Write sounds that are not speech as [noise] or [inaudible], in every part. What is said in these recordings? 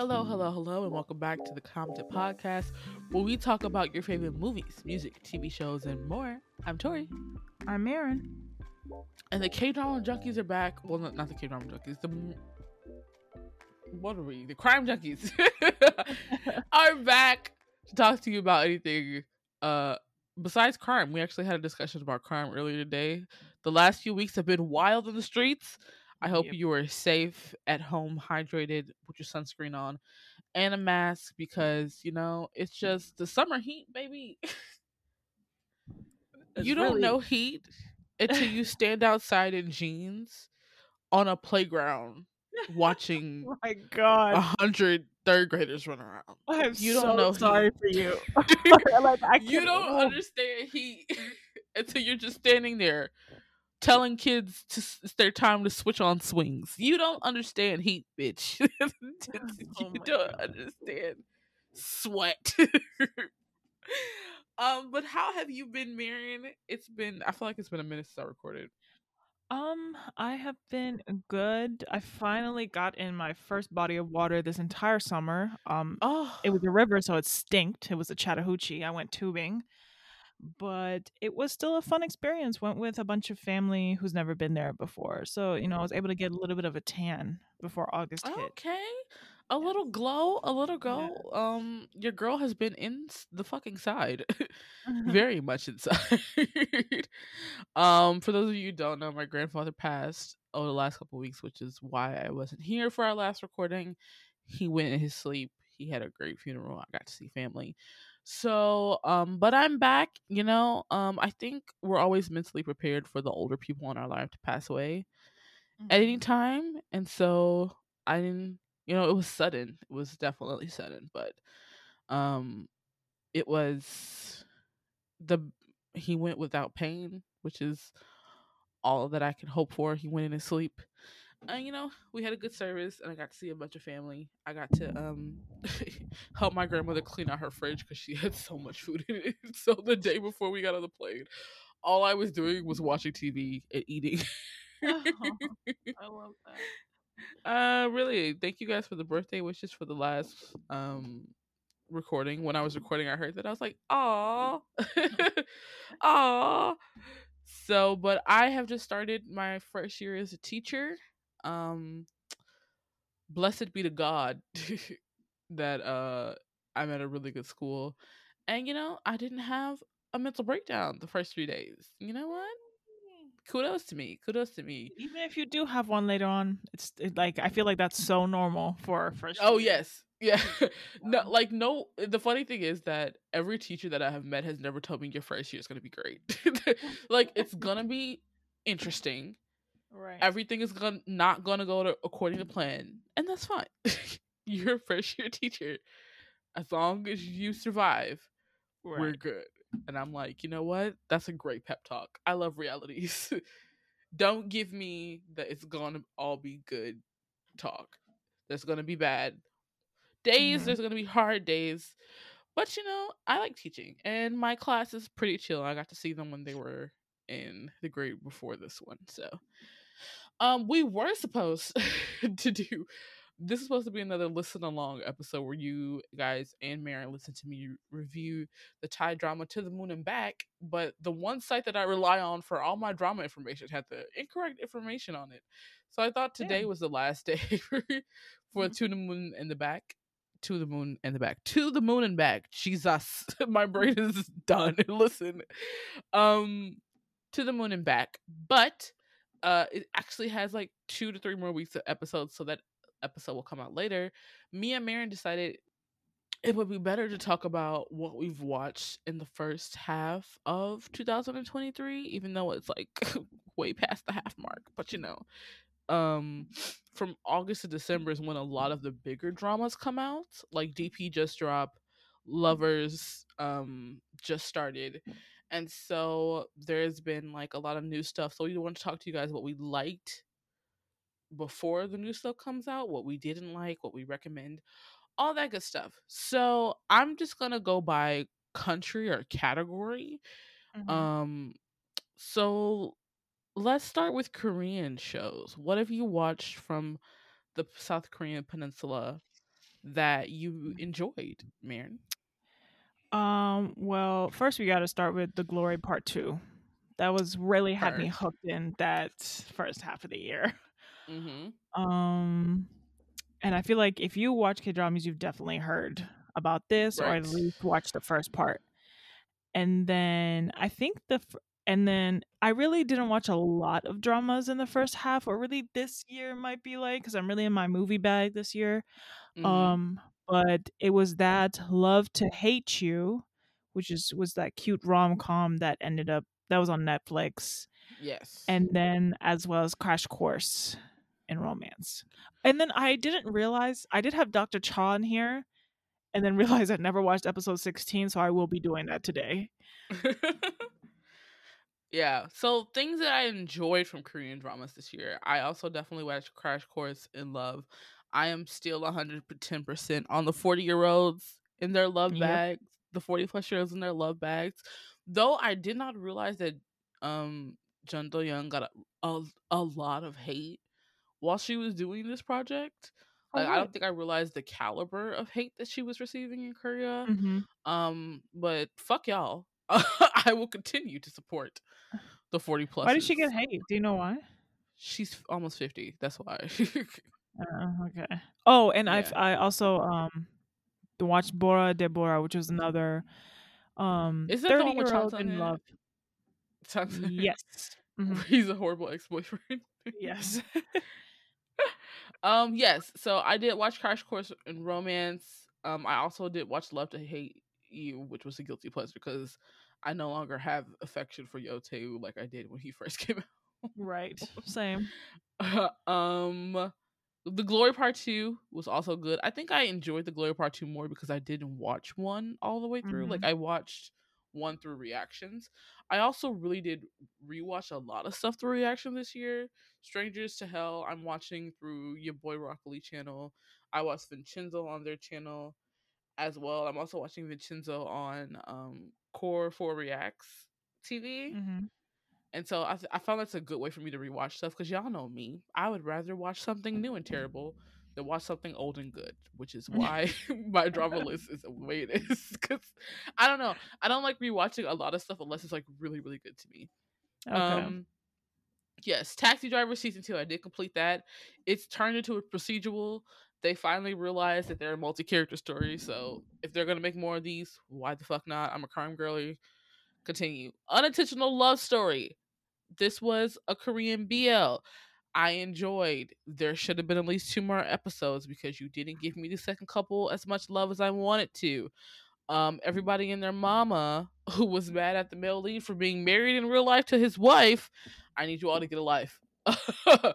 Hello, hello, hello, and welcome back to the Commented Podcast, where we talk about your favorite movies, music, TV shows, and more. I'm Tory. I'm Aaron. And the K drama junkies are back. Well, not, not the K drama junkies. The what are we? The crime junkies [laughs] are back to talk to you about anything uh besides crime. We actually had a discussion about crime earlier today. The last few weeks have been wild in the streets. I hope Yep. you are safe at home, hydrated, with your sunscreen on, and a mask because you know it's just the summer heat, baby. [laughs] You don't really- know heat until you [laughs] stand outside in jeans on a playground watching Oh [laughs] my a god. hundred third graders run around. I'm you don't so know sorry heat. for you. like, you don't understand heat until you're just standing there telling kids to it's their time to switch on swings. You don't understand heat, bitch. [laughs] [laughs] [laughs] you Oh don't God. understand sweat. um, but how have you been, Meron? It's been I feel like it's been a minute since I recorded. Um, I have been good. I finally got in my first body of water this entire summer. Um, Oh, it was a river, so it stinked. It was a Chattahoochee. I went tubing, but it was still a fun experience. Went with a bunch of family who's never been there before, so you know I was able to get a little bit of a tan before August hit. okay. A little glow, a little glow. Um, your girl has been in the fucking side. [laughs] [laughs] very much inside. [laughs] um, for those of you who don't know, my grandfather passed over the last couple weeks, which is why I wasn't here for our last recording. He went in his sleep. He had a great funeral. I got to see family. So, um, but I'm back, you know. Um, I think we're always mentally prepared for the older people in our life to pass away at any time. And so I didn't you know, it was sudden. It was definitely sudden, but um it was the he went without pain, which is all that I can hope for. He went in his sleep. And you know, we had a good service and I got to see a bunch of family. I got to um [laughs] help my grandmother clean out her fridge because she had so much food in it. [laughs] So the day before we got on the plane, all I was doing was watching TV and eating. [laughs] I love that. Uh, really, thank you guys for the birthday wishes for the last um recording. When I was recording, I heard that I was like, "Aw, aw." So, but I have just started my first year as a teacher. Um, blessed be to God [laughs] that uh I'm at a really good school, and you know I didn't have a mental breakdown the first three days. You know what? Kudos to me. Kudos to me. Even if you do have one later on, it's it, like I feel like that's so normal for first. Oh year. yes. [laughs] Yeah. no like no the funny thing is that every teacher that I have met has never told me your first year is gonna be great. [laughs] like it's gonna be interesting. Right. Everything is gonna not gonna go to according to plan. And that's fine. [laughs] You're a first year teacher. As long as you survive, we're good. And I'm like, you know what? That's a great pep talk. I love realities. [laughs] Don't give me that it's gonna all be good talk. There's gonna be bad days, Mhm. there's gonna be hard days. But you know, I like teaching and my class is pretty chill. I got to see them when they were in the grade before this one. So um we were supposed [laughs] to do this is supposed to be another listen along episode where you guys and Meron listen to me review the Thai drama To the Moon and Back, but the one site that I rely on for all my drama information had the incorrect information on it. So I thought today Damn. was the last [laughs] day for, for Mhm. To the Moon and the Back. To the moon and the back. To the moon and back. Jesus. [laughs] my brain is done. Listen. Um to the moon and back. But uh it actually has like two to three more weeks of episodes, so that episode will come out later. Me and Meron decided it would be better to talk about what we've watched in the first half of 2023, even though it's like [laughs] way past the half mark. But you know, um, from August to December is when a lot of the bigger dramas come out. Like DP just dropped, Lovers um just started, and so there's been like a lot of new stuff. So we want to talk to you guys what we liked before the new stuff comes out, what we didn't like, what we recommend, all that good stuff. So I'm just gonna go by country or category. Mhm. Um so let's start with Korean shows. What have you watched from the South Korean peninsula that you enjoyed, Meron? Um, well, first we got to start with The Glory Part 2. That was really had me hooked in that first half of the year. Mm-hmm. [laughs] Um, and I feel like if you watch K dramas, you've definitely heard about this or at least watched the first part. And then I think the f- and then I really didn't watch a lot of dramas in the first half, or really this year might be like because I'm really in my movie bag this year. Mhm. Um, but it was that Love to Hate You, which is was that cute rom com that ended up that was on Netflix, yes. and then as well as Crash Course in Romance. And then I didn't realize I did have Dr. Cha in here, and then [laughs] realized I'd never watched episode 16, so I will be doing that today. [laughs] yeah. So things that I enjoyed from Korean dramas this year. I also definitely watched Crash Course in Love. I am still 110% on the 40 year olds in their love Yep. bags, the 40 plus year olds in their love bags. Though I did not realize that um Jeon Do-yeon got a, a, a lot of hate while she was doing this project. Like, I don't think I realized the caliber of hate that she was receiving in Korea. Mhm. Um, but fuck y'all. [laughs] I will continue to support the 40 plus. Why did she get hate? Do you know why? She's almost 50. That's why. [laughs] Uh, okay. Oh, and I've Yeah. I also um watched Bora Deborah, which was another um Is that the thirty one with year old Chansan in love. [laughs] Yes. Mhm. he's a horrible ex-boyfriend. Yes. [laughs] um, yes. So I did watch Crash Course in Romance. Um, I also did watch Love to Hate You, which was a guilty pleasure because I no longer have affection for Yoo Teo like I did when he [laughs] first came out. right. Same. um the glory part two was also good. I think i enjoyed the glory part two more because i didn't watch one all the way through. Like i watched one through reactions. I also really did rewatch a lot of stuff through reaction this year. Strangers to hell i'm watching through your boy rockily channel. I watched vincenzo on their channel as well. I'm also watching vincenzo on um core 4 reacts tv hmm and so I, th- I found that's a good way for me to rewatch stuff because y'all know me. I would rather watch something new and terrible than watch something old and good, which is [laughs] why [laughs] my drama list is the way it is. Because I don't know, I don't like rewatching a lot of stuff unless it's like really, really good to me. Okay. Um, yes, Taxi Driver season two. I did complete that. It's turned into a procedural. They finally realized that they're a multi-character story. So if they're gonna make more of these, why the fuck not? I'm a crime girly. Continue. Unintentional love story. This was a Korean BL. I enjoyed. There should have been at least two more episodes because you didn't give me the second couple as much love as I wanted to. Um, everybody and their mama [laughs] who was mad at the male lead for being married in real life to his wife. I need you all to get a life. [laughs] uh,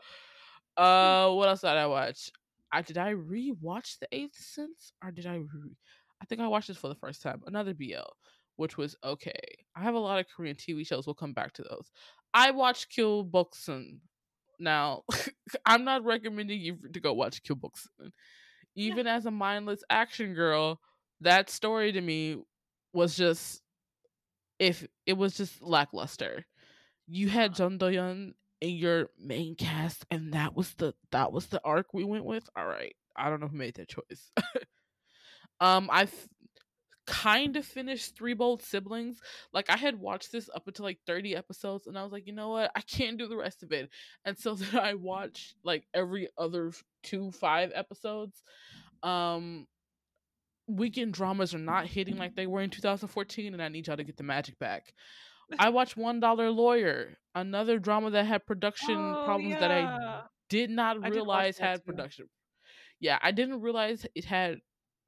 what else did I watch? I did I rewatch The Eighth Sense or did I? Re- I think I watched this for the first time. Another BL, which was okay. I have a lot of Korean TV shows. We'll come back to those. I watched Kill Boksoon. Now, [laughs] I'm not recommending you to go watch Kill Boksoon. Even as a mindless action girl, that story to me was just if it was just lackluster. You had Jeon Do-yeon in your main cast, and that was the that was the arc we went with. All right, I don't know who made that choice. [laughs] um, I've kind of finished Three Bold Siblings. Like I had watched this up until like 30 episodes, and I was like, you know what, I can't do the rest of it. And so [laughs] then I watched like every other two five episodes. Um, weekend dramas are not hitting like they were in 2014, and I need y'all to get the magic back. [laughs] I watched One Dollar Lawyer, another drama that had production Oh, problems that I did not did realize had too. production. Yeah, I didn't realize it had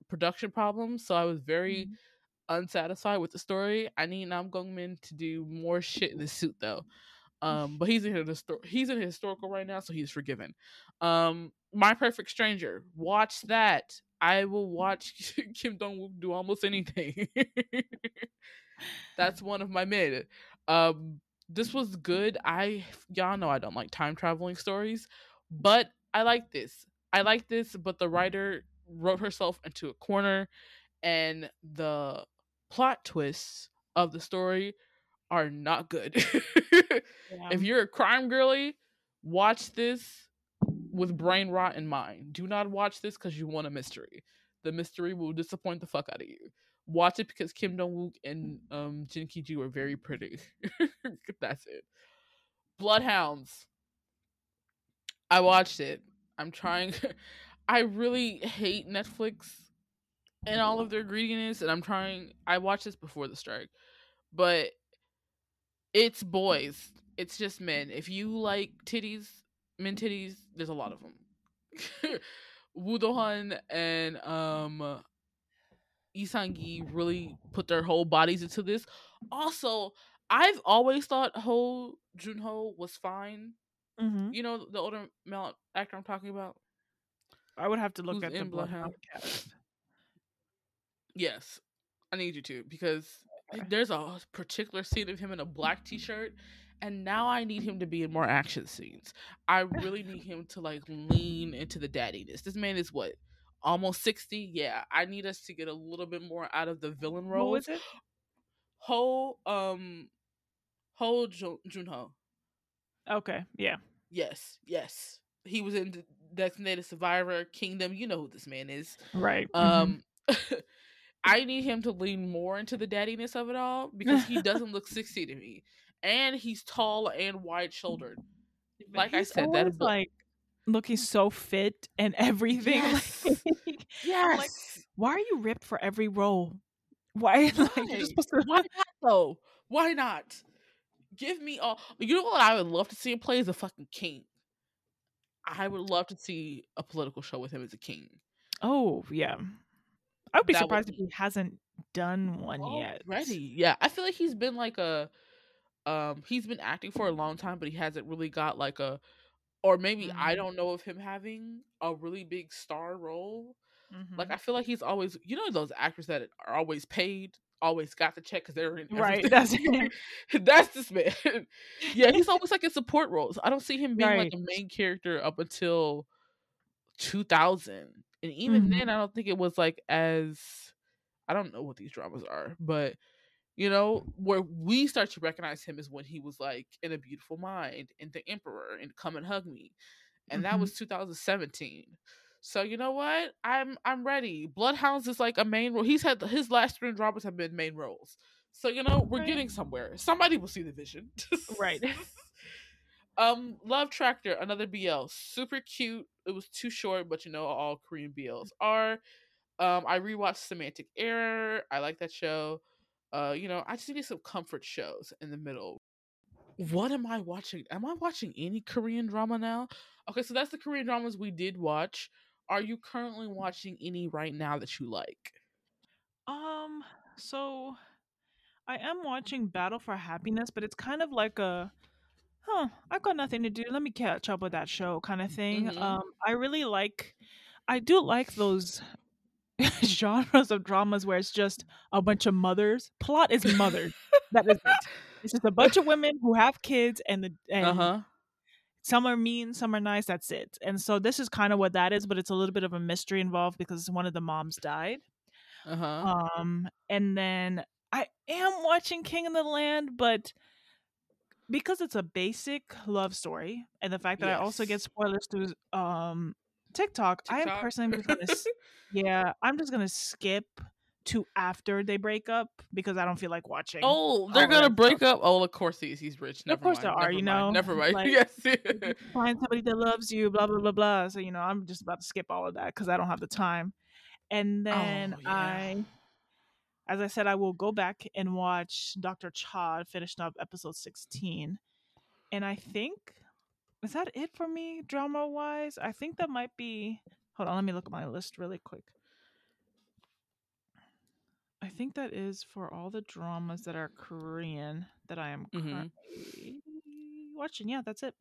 production problems, so I was very Mhm. unsatisfied with the story. I need Namgoong Min to do more shit in the suit though. Um, but he's in his histor- he's in historical right now, so he's forgiven. Um, My Perfect Stranger, watch that. I will watch [laughs] Kim Dong Wook do almost anything. [laughs] That's one of my mid. Um, this was good. I y'all know I don't like time traveling stories, but I like this. I like this, but the writer wrote herself into a corner, and the plot twists of the story are not good. [laughs] Yeah. if you're a crime girly, watch this with brain rot in mind. Do not watch this because you want a mystery. the mystery will disappoint the fuck out of you. Watch it because Kim Dong Wook and um Jin Ki Ju are very pretty. [laughs] That's it. Bloodhounds. I watched it. I'm trying. [laughs] I really hate Netflix and all of their greediness, and I'm trying. I watched this before the strike, but it's boys. It's just men. If you like titties, men titties, there's a lot of them. [laughs] Woo Do-hwan and um Lee Sang-yi really put their whole bodies into this. Also, I've always thought Ho Junho was fine. Mm-hmm. You know the older male actor I'm talking about. I would have to look Who's at the Bloodhound cast. Yes, I need you to because there's a particular scene of him in a black t-shirt, and now I need him to be in more action scenes. I really need him to like lean into the daddiness. This man is what almost sixty. Yeah, I need us to get a little bit more out of the villain role. roles. was it? Ho um Ho Jun- Junho. Okay, yeah. Yes, yes. He was in Designated Survivor, Kingdom. You know who this man is. Right. mhm. Um [laughs] I need him to lean more into the daddiness of it all because he [laughs] doesn't look 60 to me. And he's tall and wide shouldered. Like I said, that always, like looking so fit and everything. [laughs] Yes. Like, Yes. why are you ripped for every role? Why? Like, you're Why? supposed to. Why not though? Why not? Give me all you know what I would love to see him play as a fucking king. I would love to see a political show with him as a king. Oh yeah, I would be That would surprised if he hasn't done one yet. Already. Yeah. I feel like he's been like a um he's been acting for a long time, but he hasn't really got like a or maybe I Mhm. don't know of him having a really big star role. Like Mhm. I feel like he's always you know those actors that are always paid, always got the check because they're in Right, [laughs] that's [laughs] that's this [laughs] man. yeah, he's always like in support roles. I don't see him being like a main character up until 2000, and even Mhm. then, I don't think it was like as I don't know what these dramas are, but you know where we start to recognize him is when he was like in a beautiful mind and the emperor and come and hug me and that Mhm. was 2017 so you know what? I'm i'm ready. Bloodhounds is like a main role he's had his last three dramas have been main roles. So you know we're Right. getting somewhere. Somebody will see the vision. Right. [laughs] um love tractor another bl super cute. It was too short but you know all korean bls are. Um i rewatched semantic error. I like that show. Uh you know i just need some comfort shows in the middle. What am i watching? Am i watching any korean drama now? Okay so that's the korean dramas we did watch are you currently watching any right now that you like Um, so I am watching Battle for Happiness, but it's kind of like a huh, I've got nothing to do. Let me catch up with that show kind of thing. Mhm. Um, I really like I do like those [laughs] genres of dramas where it's just a bunch of mothers. Plot is mothers. that is it. It's just a bunch of women who have kids and the and uh-huh some are mean, some are nice, that's it. And so this is kind of what that is, but it's a little bit of a mystery involved because one of the moms died. uh-huh Um, and then I am watching King of the Land, but because it's a basic love story, and the fact that I also get spoilers through um TikTok, I am personally just gonna, [laughs] yeah, I'm just gonna skip to after they break up because I don't feel like watching. oh they're gonna break stuff. up oh of course he is he's rich never Of course mind, there are, never you mind, know, never mind [laughs] like, yes find somebody that loves you, blah blah blah blah. So you know, I'm just about to skip all of that because I don't have the time. And then Oh, yeah. I, as I said, I will go back and watch Doctor Cha finished up episode 16, and I think is that it for me drama wise. I think that might be. Hold on, let me look at my list really quick. I think that is for all the dramas that are Korean that I am Mhm. watching. Yeah, that's it.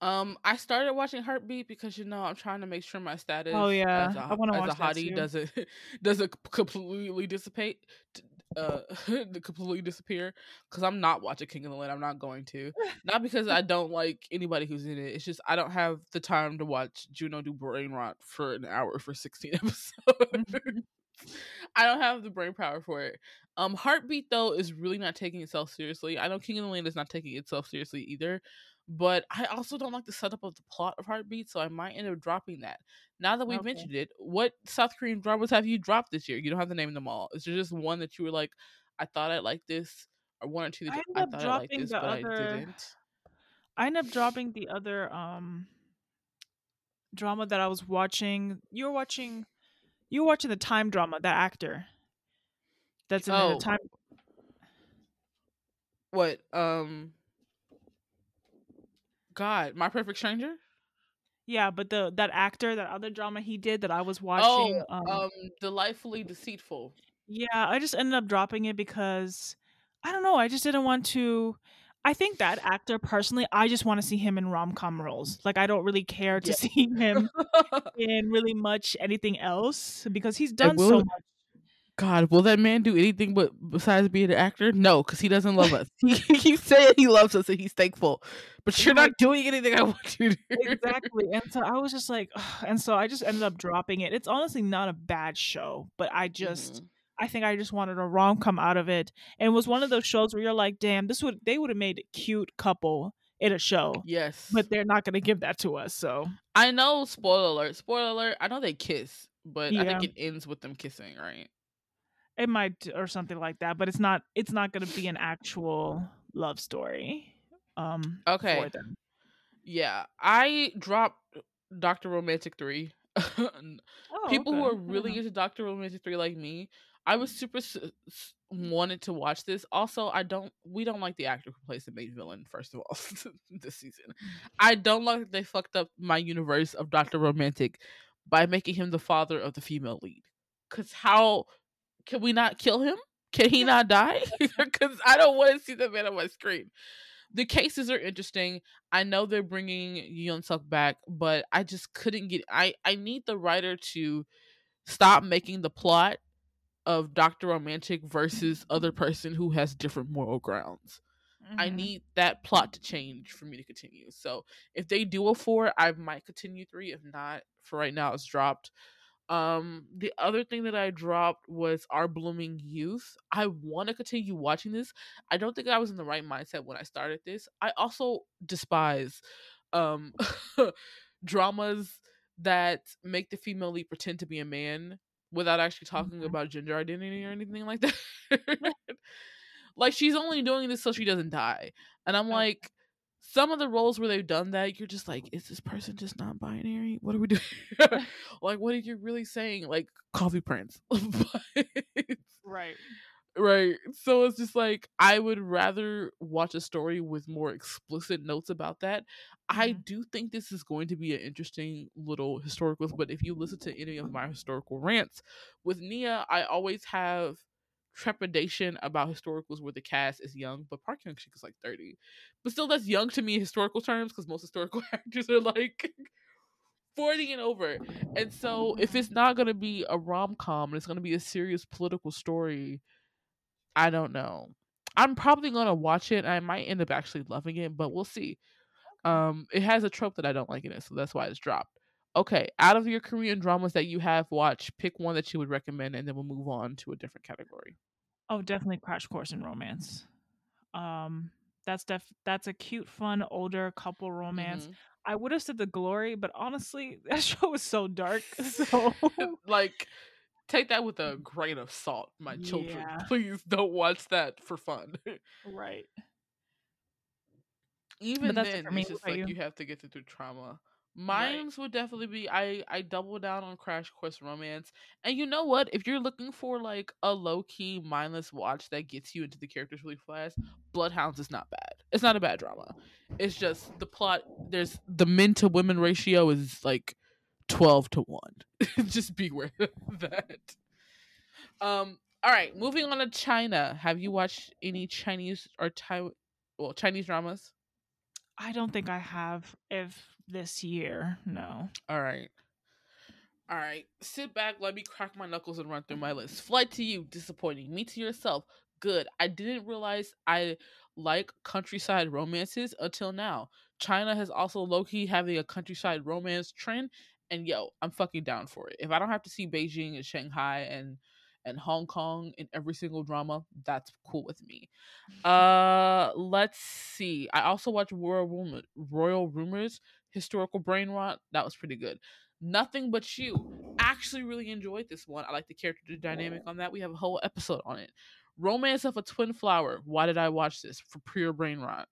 Um, I started watching Heartbeat because you know I'm trying to make sure my status. Oh, yeah. as a, I wanna as watch a hottie doesn't [laughs] doesn't completely dissipate, uh, [laughs] completely disappear. Because I'm not watching King of the Land. I'm not going to. [laughs] Not because I don't like anybody who's in it. It's just I don't have the time to watch Junho do brain rot for an hour for 16 episodes. I don't have the brain power for it. Um, Heartbeat though is really not taking itself seriously. I know King of the Land is not taking itself seriously either. But I also don't like the setup of the plot of Heartbeat, so I might end up dropping that. Now that we've Okay. mentioned it, what South Korean dramas have you dropped this year? You don't have to name them all. Is there just one that you were like, I thought I'd like this, or one or two that I I up thought I liked dropping this, the but I other- didn't? I ended up dropping the other um drama that I was watching. You were watching you were watching the time drama, that actor. That's in Oh. the time What? Um. God, My Perfect Stranger. Yeah, but the that actor, that other drama he did that I was watching Oh, um, um, delightfully deceitful. Yeah, I just ended up dropping it because I don't know. I just didn't want to. I think that actor personally, I just want to see him in rom com roles. Like I don't really care to Yeah. see [laughs] him [laughs] in really much anything else because he's done so much. God, will that man do anything but besides being an actor? No, because he doesn't love us. He [laughs] keeps saying he loves us and he's thankful, but you're not doing anything I want you to. do. Exactly, and so I was just like, ugh, [sighs] and so I just ended up dropping it. It's honestly not a bad show, but I just. Mhm. I think I just wanted a rom com out of it, and it was one of those shows where you're like, "Damn, this would they would have made a cute couple in a show, yes, but they're not going to give that to us." So I know. Spoiler alert! Spoiler alert! I know they kiss, but I think it ends with them kissing, right? it might or something like that, but it's not. It's not going to be an actual love story. Um, Okay. for them. Yeah, I dropped Doctor Romantic three. [laughs] Oh, People who are really Yeah. into Doctor Romantic three like me, I was super s- uh, s- wanted to watch this. Also, I don't. We don't like the actor who plays the main villain. First of all, [laughs] this season, mm. I don't like that they fucked up my universe of Doctor Romantic by making him the father of the female lead. Cause how can we not kill him? Can he not die? [laughs] Because I don't want to see the man on my screen. The cases are interesting. I know they're bringing Yoon Suk back, but I just couldn't get. I I need the writer to stop making the plot of Doctor Romantic versus other person who has different moral grounds. I Mhm. need that plot to change for me to continue. So if they do a four, I might continue three. If not, for right now, it's dropped. Um, the other thing that I dropped was Our Blooming Youth. I want to continue watching this. I don't think I was in the right mindset when I started this. I also despise um [laughs] dramas that make the female lead pretend to be a man without actually talking Mhm. about gender identity or anything like that. [laughs] like she's only doing this so she doesn't die. And I'm Okay. like, some of the roles where they've done that, you're just like, is this person just not binary? What are we doing? [laughs] [laughs] like, what are you really saying? Like, coffee prince. But- Right. Right. So it's just like, I would rather watch a story with more explicit notes about that. I Mhm. do think this is going to be an interesting little historical, but if you listen to any of my historical rants with Nia, I always have trepidation about historicals where the cast is young, but Park Hyung Sik is like 30. But still, that's young to me in historical terms because most historical [laughs] actors are like 40 and over. And so, if it's not going to be a rom com and it's going to be a serious political story, I don't know. I'm probably going to watch it. I might end up actually loving it, but we'll see. Um, it has a trope that I don't like in it, so that's why it's dropped. Okay, out of your Korean dramas that you have watched, pick one that you would recommend, and then we'll move on to a different category. Oh, definitely Crash Course in Romance. Um, that's def that's a cute, fun, older couple romance. Mhm. I would have said The Glory, but honestly, [laughs] that show was so dark. [laughs] So [laughs] like, take that with a grain of salt, my children. Yeah. Please don't watch that for fun. [laughs] right. Even then, me. it's just like you? you have to get through trauma. Right. Mine's would definitely be I I double down on Crash Course Romance. And you know what? If you're looking for like a low key mindless watch that gets you into the characters really fast, Bloodhounds is not bad. It's not a bad drama. It's just the plot. There's the men to women ratio is like twelve to one. [laughs] just beware of that. Um. All right, moving on to China. Have you watched any Chinese or Taiwan? Well, Chinese dramas. I don't think I have if this year. No. All right. All right. Sit back, let me crack my knuckles and run through my list. Flight to you, disappointing. Meet Yourself, good. I didn't realize I like countryside romances until now. China has also low key having a countryside romance trend, and yo, I'm fucking down for it. If I don't have to see Beijing and Shanghai and and Hong Kong in every single drama, that's cool with me. Uh, let's see. I also watched Royal Rumor, Royal Rumors, historical brain rot. That was pretty good. Nothing but you. Actually, really enjoyed this one. I like the character dynamic on that. We have a whole episode on it. Romance of a Twin Flower. Why did I watch this for pure brain rot?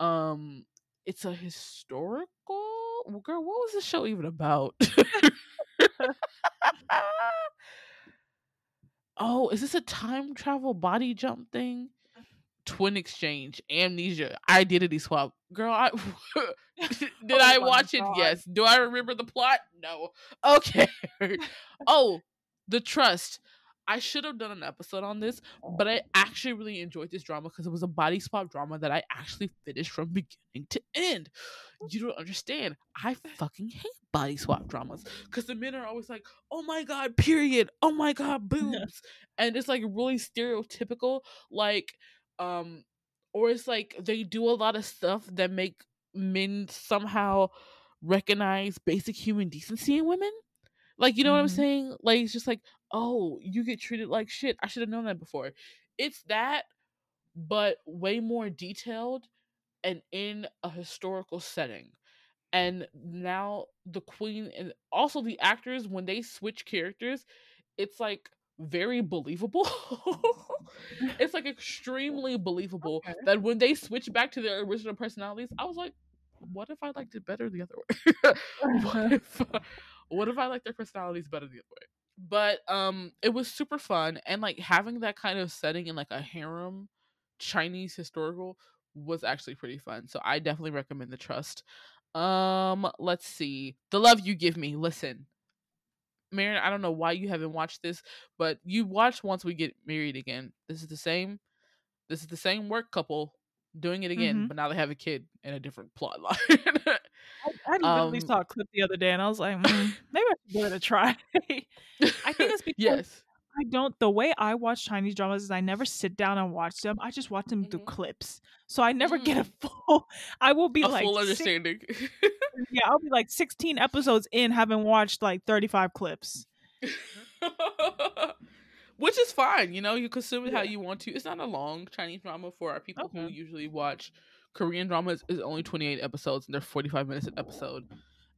Um, it's a historical. Well, girl, what was the show even about? [laughs] oh, is this a time travel body jump thing? Twin exchange, amnesia, identity swap. Girl, I [laughs] [laughs] did oh I watch God. it? Yes. Do I remember the plot? No. Okay. oh, the trust. I should have done an episode on this, but I actually really enjoyed this drama because it was a body swap drama that I actually finished from beginning to end. You don't understand. I fucking hate body swap dramas because the men are always like, "Oh my god, period. Oh my god, boobs," and it's like really stereotypical, like, um, or it's like they do a lot of stuff that make men somehow recognize basic human decency in women. Like, you know mm-hmm. what I'm mm-hmm. saying? Like, it's just like, oh, you get treated like shit. I should have known that before. It's that, but way more detailed and in a historical setting. And now the queen and also the actors, when they switch characters, it's like very believable. [laughs] it's like extremely believable okay. that when they switch back to their original personalities, I was like, what if I liked it better the other way? [laughs] what [laughs] if what if I liked their personalities better the other way? But um it was super fun and like having that kind of setting in like a harem Chinese historical was actually pretty fun. So I definitely recommend the trust. Um let's see. The love you give me. Listen. Meron, I don't know why you haven't watched this, but you watch once we get married again. This is the same this is the same work couple doing it again, mm-hmm. but now they have a kid and a different plot [laughs] line. I, I literally um, saw a clip the other day, and I was like, mm, [laughs] maybe I should give it a try. [laughs] I think it's [laughs] because yes. I don't. The way I watch Chinese dramas is I never sit down and watch them. I just watch them mm-hmm. through clips, so I never mm-hmm. get a mm. full. I will be a like full understanding. Six, yeah, I'll be like sixteen episodes in, having watched like thirty five clips which is fine. You know, you consume it yeah. how you want to. It's not a long Chinese drama for our people okay. who usually watch Korean dramas. Is only twenty eight episodes and they're forty five minutes an episode,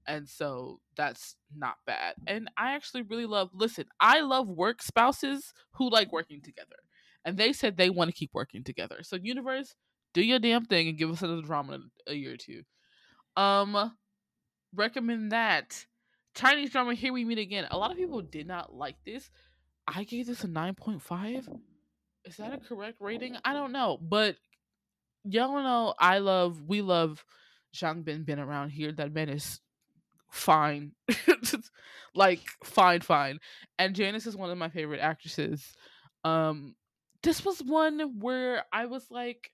and so that's not bad. And I actually really love. Listen, I love work spouses who like working together, and they said they want to keep working together. So universe, do your damn thing and give us another drama in a year or two. Um, recommend that. Chinese drama, Here We Meet Again. A lot of people did not like this I gave this a 9.5. Is that a correct rating? I don't know, but y'all know I love we love Zhang Bin Bin around here. That man is fine. [laughs] like fine, fine. And Janice is one of my favorite actresses. Um this was one where I was like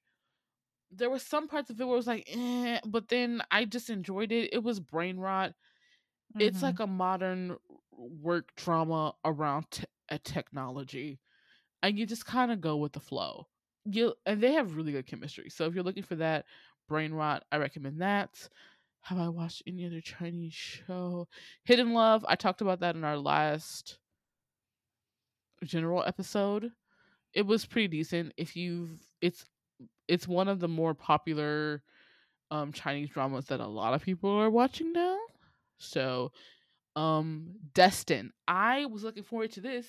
there were some parts of it where I was like, eh, but then I just enjoyed it. It was brain rot. Mm-hmm. It's like a modern work drama around t- a technology and you just kind of go with the flow you and they have really good chemistry so if you're looking for that brain rot i recommend that. Have i watched any other chinese show? Hidden love i talked about that in our last general episode. It was pretty decent if you've it's it's one of the more popular um chinese dramas that a lot of people are watching now so um Destin. I was looking forward to this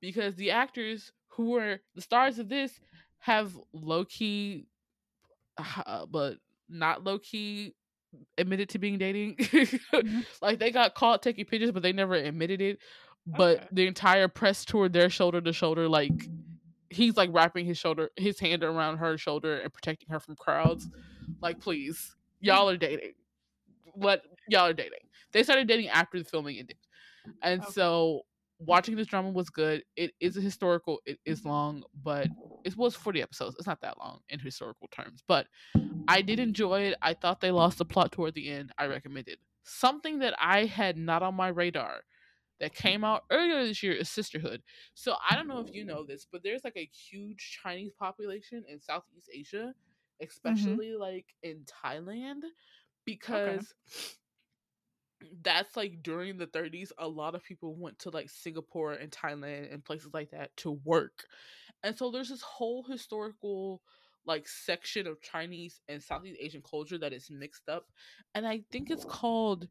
because the actors who were the stars of this have low key uh, but not low key admitted to being dating. mm-hmm. [laughs] Like they got caught taking pictures but they never admitted it. But okay. the entire press tour their shoulder to shoulder like he's like wrapping his shoulder his hand around her shoulder and protecting her from crowds. Like please, y'all are dating. What y'all are dating. They started dating after the filming ended. And okay. so watching this drama was good. It is a historical, it is long, but it was 40 episodes. It's not that long in historical terms. But I did enjoy it. I thought they lost the plot toward the end. I recommend it. Something that I had not on my radar that came out earlier this year is Sisterhood. So I don't know if you know this, but there's like a huge Chinese population in Southeast Asia, mm-hmm. especially mm-hmm. like in Thailand, because okay that's like during the 30s a lot of people went to like singapore and thailand and places like that to work. And so there's this whole historical like section of chinese and southeast asian culture that is mixed up and i think it's called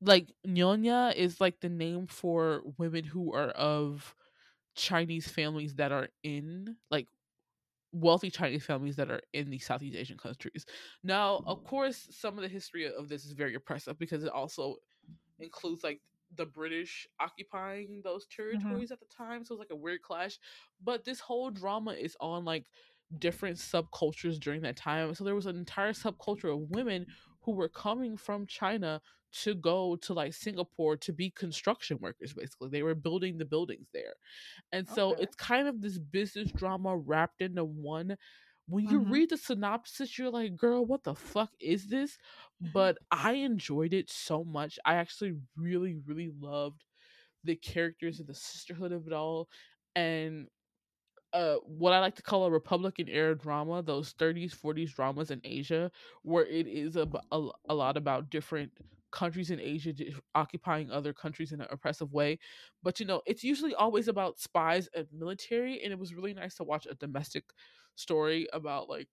like nyonya is like the name for women who are of chinese families that are in like wealthy Chinese families that are in these Southeast Asian countries. Now, of course, some of the history of this is very oppressive because it also includes like the British occupying those territories mm-hmm. at the time. So it's like a weird clash. But this whole drama is on like different subcultures during that time. So there was an entire subculture of women who were coming from China to go to like Singapore to be construction workers basically. They were building the buildings there. And so okay. it's kind of this business drama wrapped into one. When you mm-hmm. read the synopsis, you're like, girl, what the fuck is this? [laughs] But I enjoyed it so much. I actually really, really loved the characters and the sisterhood of it all. And uh, what I like to call a Republican era drama, those 30s, 40s dramas in Asia, where it is a, a, a lot about different countries in Asia occupying other countries in an oppressive way. But you know, it's usually always about spies and military, and it was really nice to watch a domestic story about like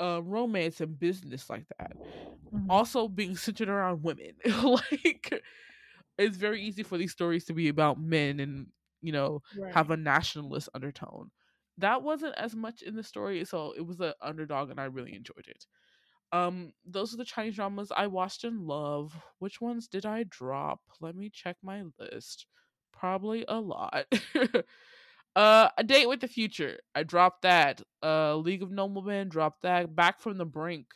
uh, romance and business like that. Mm-hmm. Also being centered around women. [laughs] like it's very easy for these stories to be about men and you know right. have a nationalist undertone. That wasn't as much in the story, so it was an underdog, and I really enjoyed it. Um, those are the Chinese dramas I watched and love. Which ones did I drop? Let me check my list. Probably a lot. [laughs] uh, A Date with the Future. I dropped that. Uh, League of Noblemen. Dropped that. Back from the Brink.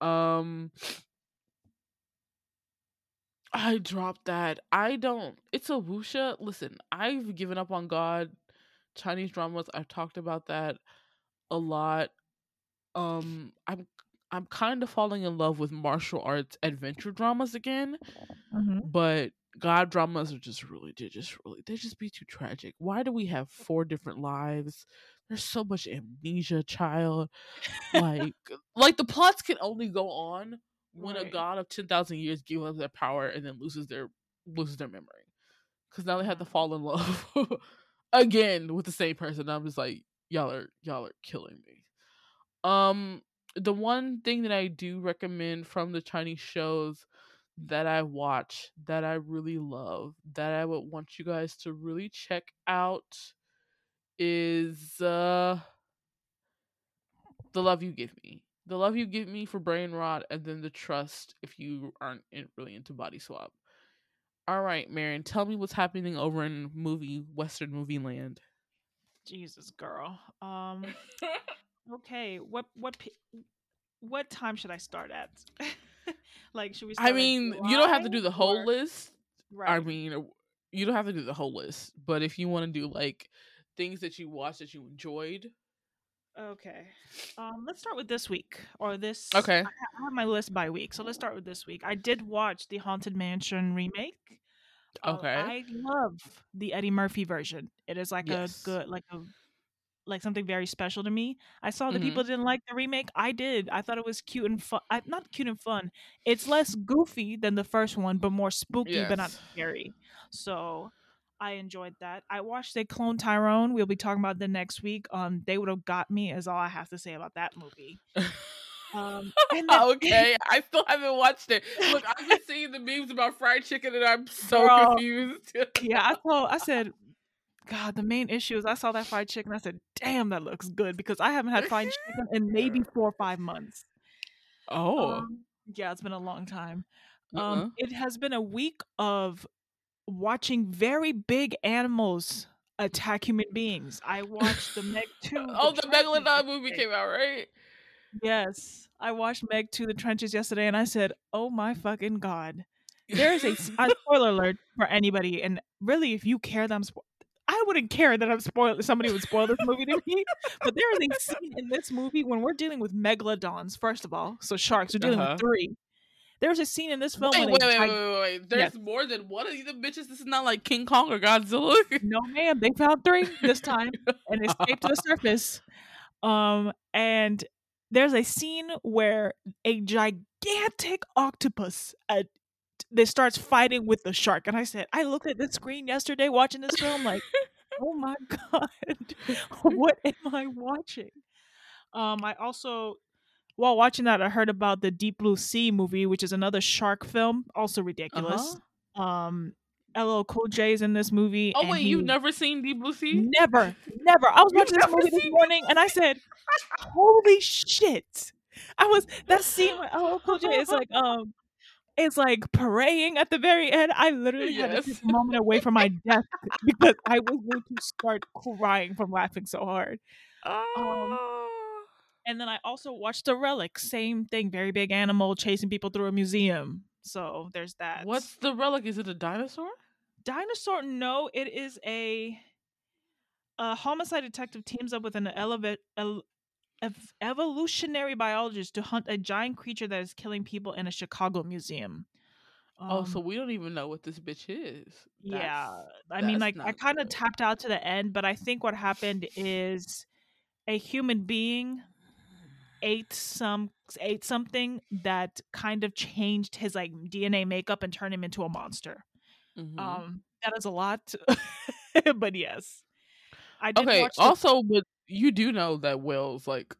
Um, I dropped that. I don't. It's a wuxia. Listen, I've given up on God. Chinese dramas. I've talked about that a lot. Um, I'm I'm kind of falling in love with martial arts adventure dramas again, mm-hmm. but god dramas are just really they just really they just be too tragic. Why do we have four different lives? There's so much amnesia, child. Like [laughs] like the plots can only go on when right. a god of ten thousand years gives up their power and then loses their loses their memory. Because now they have to fall in love [laughs] again with the same person. I'm just like y'all are y'all are killing me. Um, the one thing that I do recommend from the Chinese shows that I watch that I really love that I would want you guys to really check out is uh The Love You Give Me. The Love You Give Me for Brain Rot and then The Trust if you aren't in, really into body swap. All right, Meron, tell me what's happening over in movie Western movie land. Jesus, girl. Um [laughs] Okay, what what what time should I start at? [laughs] like, should we? I mean, you don't have to do the whole or... list. Right. I mean, you don't have to do the whole list, but if you want to do like things that you watched that you enjoyed. Okay. Um, let's start with this week or this. Okay. I have my list by week, so let's start with this week. I did watch the Haunted Mansion remake. Okay. Uh, I love the Eddie Murphy version. It is like yes. a good, like a like something very special to me. I saw that mm-hmm. people didn't like the remake. I did. I thought it was cute and fun. I, not cute and fun. It's less goofy than the first one, but more spooky, yes. but not scary. So I enjoyed that. I watched a Clone Tyrone. We'll be talking about the next week. Um, they would have got me. Is all I have to say about that movie. Um, then, [laughs] okay, [laughs] I still haven't watched it. Look, I've been seeing the memes about fried chicken, and I'm so Girl, confused. yeah, I told, I said, God, the main issue is I saw that fried chicken. I said, "Damn, that looks good," because I haven't had [laughs] fried chicken in maybe four or five months. Oh, um, yeah, it's been a long time. Uh-uh. Um, it has been a week of watching very big animals attack human beings. I watched the Meg [laughs] Two. oh, the, the Megalodon movie came out, right? Yes, I watched Meg Two: The Trenches yesterday, and I said, "Oh my fucking god!" There is a, a [laughs] spoiler alert for anybody, and really, if you care, them I wouldn't care that I'm spoiled. Somebody would spoil this movie to me. But there is a scene in this movie when we're dealing with megalodons. First of all, so sharks. We're dealing uh-huh. with three. There's a scene in this film. Wait, wait, wait, wait, wait, wait, There's yes. more than one of these bitches. This is not like King Kong or Godzilla. no, man. They found three this time and escaped to the surface. Um, and there's a scene where a gigantic octopus, a they starts fighting with the shark. And I said, I looked at the screen yesterday watching this film, like, oh my [laughs] god, [laughs] what am I watching? Um, I also while watching that, I heard about the Deep Blue Sea movie, which is another shark film, also ridiculous. Uh-huh. Um, LL Cool J is in this movie. Oh wait, he- you've never seen Deep Blue Sea? Never, never. I was You've watching this movie this morning, and I said, "Holy shit!" I was that scene [laughs] with LL Cool J is like, um, it's like praying at the very end. I literally had to take a moment away from my desk because I was going to start crying from laughing so hard. Um, oh. And then I also watched The Relic. Same thing, very big animal chasing people through a museum. So there's that. What's the relic? Is it a dinosaur? dinosaur? No, it is a a homicide detective teams up with an eleva- el- ev- evolutionary biologist to hunt a giant creature that is killing people in a Chicago museum. oh, so Um, we don't even know what this bitch is. yeah, I mean, like I kind of tapped out to the end, but I think what happened is a human being ate some ate something that kind of changed his like DNA makeup and turned him into a monster. Mhm. Um, that is a lot, [laughs] but yes, I did okay. the- Also, but you do know that whales like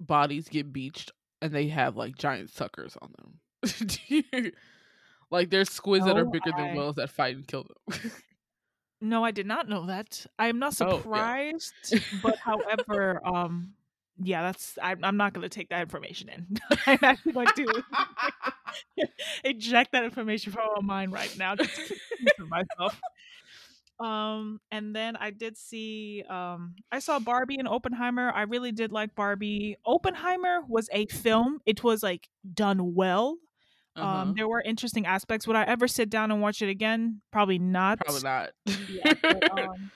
bodies get beached and they have like giant suckers on them. [laughs] Like there's squids that are bigger I- than whales that fight and kill them. [laughs] no, I did not know that. I am not Oh, yeah. surprised, but [laughs] however, um, yeah, that's I'm, I'm not going to take that information in. I'm actually going to eject that information from my mind right now just to for myself. Um, and then I did see um I saw Barbie and Oppenheimer. I really did like Barbie. Oppenheimer was a film. It was like done well. Uh-huh. Um, there were interesting aspects. Would I ever sit down and watch it again? Probably not. Probably not. Yeah, but, [laughs] um,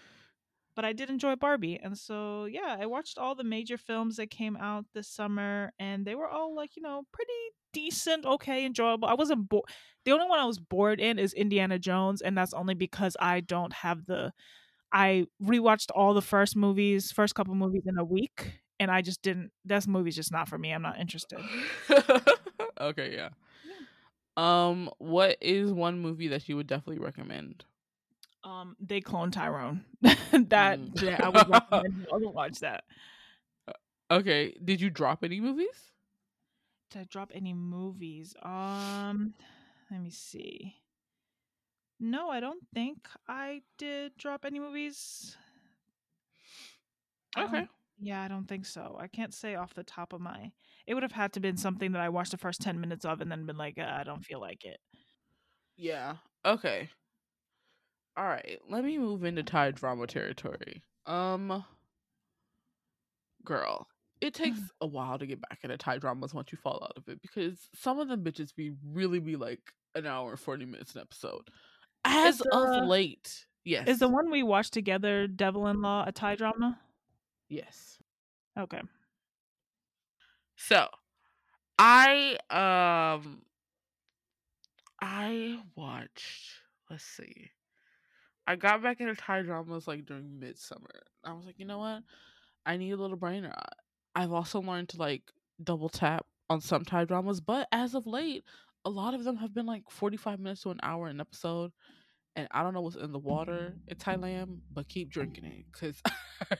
but I did enjoy Barbie, and so yeah, I watched all the major films that came out this summer, and they were all like you know pretty decent, okay, enjoyable. I wasn't bored. The only one I was bored in is Indiana Jones, and that's only because I don't have the. I rewatched all the first movies, first couple movies in a week, and I just didn't. That movie's just not for me. I'm not interested. [laughs] okay, yeah. Um, what is one movie that you would definitely recommend? Um, they clone Tyrone. [laughs] that Mm. yeah, I would [laughs] recommend you watch that. Okay, did you drop any movies? Did I drop any movies? Um, let me see. No, I don't think I did drop any movies. Okay. yeah, I don't think so. I can't say off the top of my. It would have had to been something that I watched the first ten minutes of and then been like, uh, I don't feel like it. Yeah. Okay. All right. Let me move into Thai drama territory. Um, girl, it takes [laughs] a while to get back into Thai dramas once you fall out of it because some of them bitches be really be like an hour and forty minutes an episode. As Is of late, yes. Is the one we watched together, Devil in Law, a Thai drama? yes. Okay. So, I um I watched let's see. I got back into Thai dramas like during midsummer. I was like, you know what? I need a little brain rot. I've also learned to like double tap on some Thai dramas, but as of late, a lot of them have been like 45 minutes to an hour an episode. And I don't know what's in the water in Thailand, but keep drinking it. Cause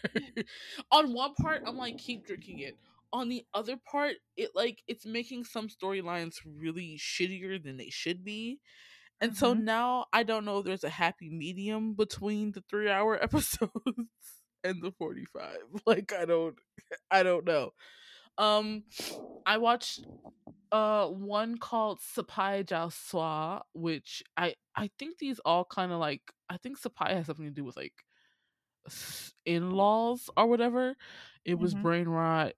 [laughs] on one part, I'm like, keep drinking it on the other part it like it's making some storylines really shittier than they should be and so Mhm. now i don't know if there's a happy medium between the three hour [laughs] episodes and the 45 like i don't i don't know um i watched uh one called sapai Jiao Swa, which i i think these all kind of like i think sapai has something to do with like in-laws or whatever it was Mhm. brain rot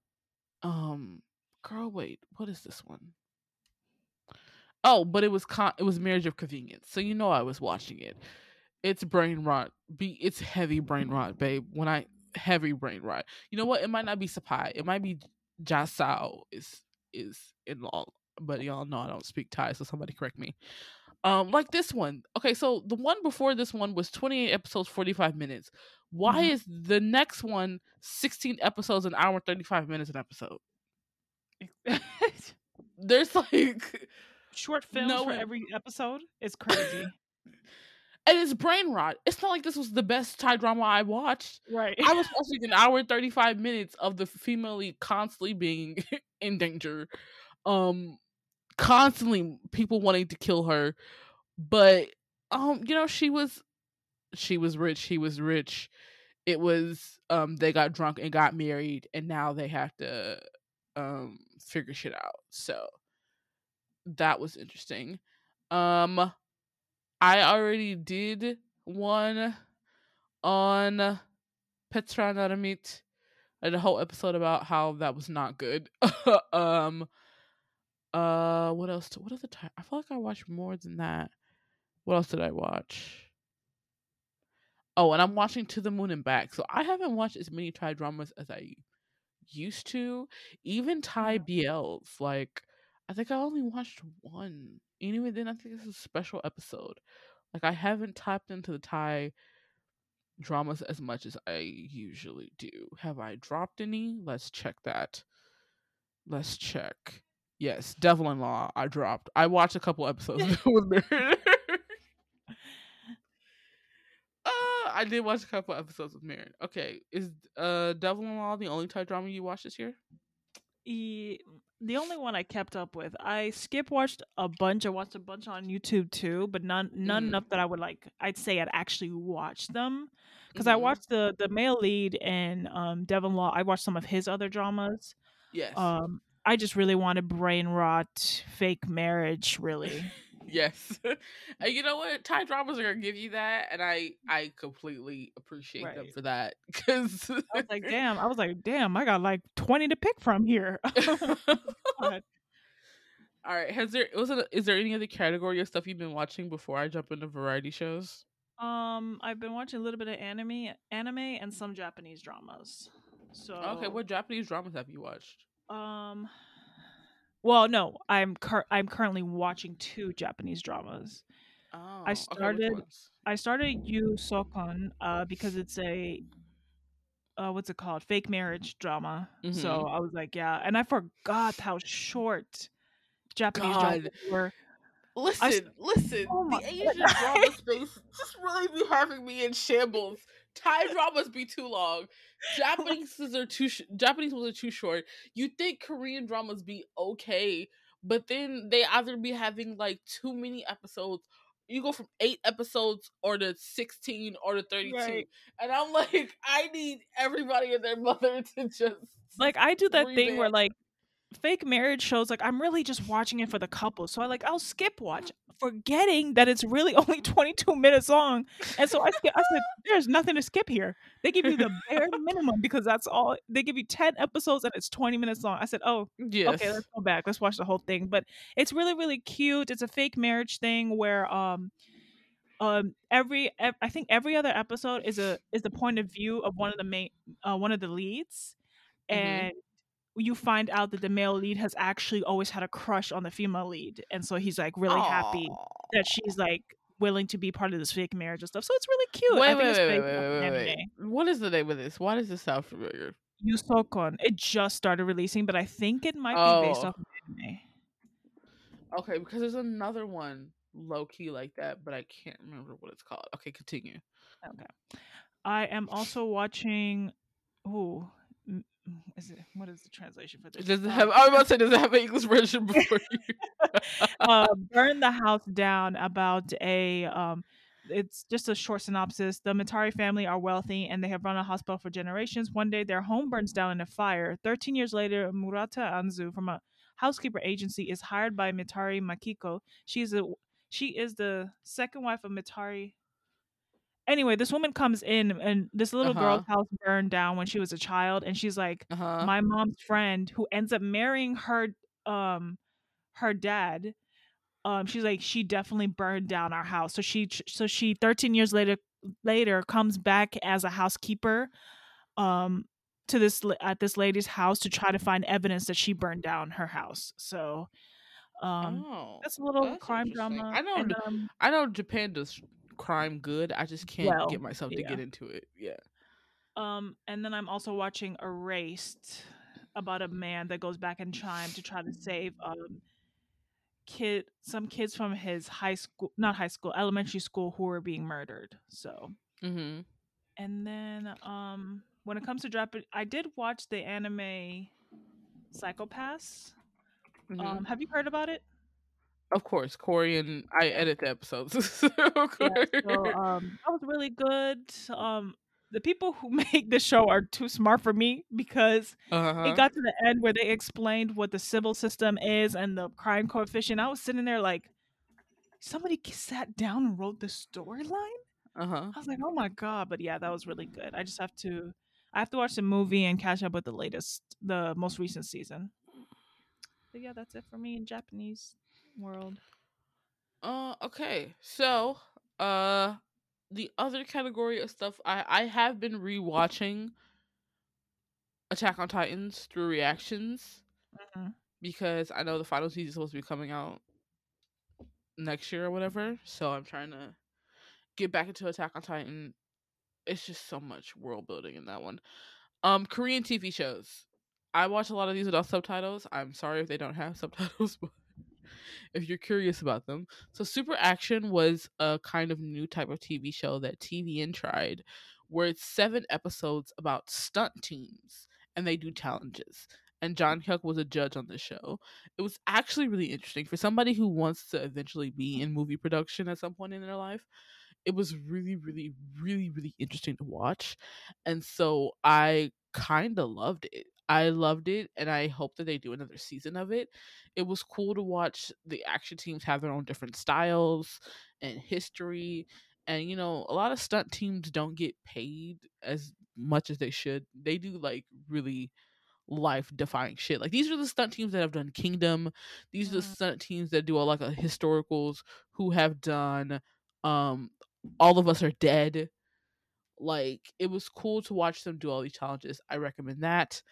um girl wait what is this one oh but it was con- it was marriage of convenience so you know i was watching it. It's brain rot be it's heavy brain rot babe when i heavy brain rot. You know what? It might not be sapai it might be jasao is is in law but y'all know i don't speak thai so somebody correct me. Um like this one okay so the one before this one was 28 episodes 45 minutes. Why Mhm. is the next one 16 episodes an hour 35 minutes an episode? [laughs] There's [laughs] like short films No, for every episode is [laughs] crazy. And it's brain rot. It's not like this was the best Thai drama I watched. right. I was [laughs] watching an hour and 35 minutes of the female lead constantly being [laughs] in danger. Um constantly people wanting to kill her. But um, you know, she was she was rich, he was rich. It was um they got drunk and got married and now they have to um figure shit out. So that was interesting. Um I already did one on Petra Naramit. I did a whole episode about how that was not good. [laughs] um uh what else what other time I feel like I watched more than that. What else did I watch? Oh, and I'm watching To the Moon and Back. So I haven't watched as many Thai dramas as I used to. Even Thai BLs. Like I think I only watched one. Anyway, then I think it's a special episode. Like I haven't tapped into the Thai dramas as much as I usually do. Have I dropped any? Let's check that. Let's check. Yes, Devil in Law. I dropped. I watched a couple episodes [laughs] [laughs] with Meron. uh, I did watch a couple episodes with Meron. Okay, is uh Devil in Law the only Thai drama you watched this year? E- the only one I kept up with. I skip watched a bunch. I watched a bunch on YouTube too, but none none Mhm. enough that I would like. I'd say I'd actually watch them because I Mhm. watched the the male lead in um, Devil in Law. I watched some of his other dramas. Yes. Um, I just really wanted brain rot, fake marriage. Really, Yes. [laughs] and you know what? Thai dramas are gonna give you that, and I I completely appreciate them for that because I was like, [laughs] damn. I was like, damn. I got like twenty to pick from here. [laughs] All right. Has there was it? Is there any other category of stuff you've been watching before I jump into variety shows? Um, I've been watching a little bit of anime, anime, and some Japanese dramas. So Okay. What Japanese dramas have you watched? Um. Well, no, I'm cur- I'm currently watching two Japanese dramas. Oh, okay, which started- ones? I started Yu Sokon uh because it's a uh what's it called? Fake marriage drama. So Mhm. I was like, yeah, and I forgot how short Japanese dramas were. Listen, listen. Oh the Asian drama [laughs] space just really be having me in shambles. Thai dramas be too long. Japanese are too. Sh- Japanese ones are too short. You think Korean dramas be okay, but then they either be having like too many episodes. You go from eight episodes or to sixteen or to thirty-two, Right. and I'm like, I need everybody and their mother [laughs] to just Like I do that thing where like fake marriage shows like I'm really just watching it for the couple. So I like I'll skip watch forgetting that it's really [laughs] only 22 minutes long. And so I skip, I said there's nothing to skip here. They give you the bare [laughs] minimum because that's all they give you 10 episodes and it's 20 minutes long. I said, "Oh, yes. okay, let's go back. Let's watch the whole thing." But it's really really cute. It's a fake marriage thing where um um every ev- I think every other episode is a is the point of view of one of the main uh, one of the leads Mhm. and you find out that the male lead has actually always had a crush on the female lead and so he's like really happy that she's like willing to be part of this fake marriage and stuff so it's really cute Wait, I think wait, it's wait, wait, wait, wait. What is the name of this? Why does this sound familiar? Yusokon. It just started releasing, but I think it might be based Oh. off of anime. Okay, because there's another one low key like that, but I can't remember what it's called. Okay, continue. Okay. I am also watching. M- is it? What is the translation for this? Does it Um, have? I was about to say, does it have an English version [laughs] before you? uh, burn the house down about a um it's just a short synopsis the mitarai family are wealthy and they have run a hospital for generations one day their home burns down in a fire 13 years later murata anzu from a housekeeper agency is hired by mitarai makiko she's a she is the second wife of mitarai anyway this woman comes in and this little Uh-huh. girl's house burned down when she was a child and she's like Uh huh. my mom's friend who ends up marrying her um her dad um she's like she definitely burned down our house so she so she 13 years later later comes back as a housekeeper um to this at this lady's house to try to find evidence that she burned down her house so um oh, that's a little that's crime drama I know. and, um, I know Japan does crime good. I just can't Well, get myself to yeah. get into it. Yeah. Um, and then I'm also watching Erased about a man that goes back in time to try to save um kid some kids from his high school not high school elementary school who were being murdered so Mm-hmm. and then um when it comes to Japan I did watch the anime Psycho-Pass mm-hmm. um have you heard about it of course, Tory and I edit the episodes. [laughs] so, yeah, so um that was really good um the people who [laughs] make the show are too smart for me because uh-huh. it got to the end where they explained what the Sibyl system is and the crime coefficient. I was sitting there like, somebody sat down and wrote the storyline. Uh-huh. I was like, oh my god! But yeah, that was really good. I just have to, I have to watch the movie and catch up with the latest, the most recent season. But yeah, that's it for me in Japanese world. Uh, okay. So, uh, the other category of stuff I I have been rewatching Attack on Titans through reactions Mhm. because I know the final season is supposed to be coming out next year or whatever. So I'm trying to get back into Attack on Titan. It's just so much world building in that one. Um, Korean TV shows. I watch a lot of these without subtitles. I'm sorry if they don't have [laughs] subtitles, but if you're curious about them. So Super Action was a kind of new type of TV show that TVN tried where it's seven episodes about stunt teams and they do challenges. And Jang Hyuk was a judge on the show. It was actually really interesting for somebody who wants to eventually be in movie production at some point in their life. It was really, really, really, really interesting to watch. And so I kind of loved it. I loved it and I hope that they do another season of it. It was cool to watch the action teams have their own different styles and history. And you know, a lot of stunt teams don't get paid as much as they should. They do like really life defying shit. Like these are the stunt teams that have done Kingdom. These are the Mhm. stunt teams that do all like a historicals who have done um all of us are dead. Like it was cool to watch them do all these challenges. I recommend that.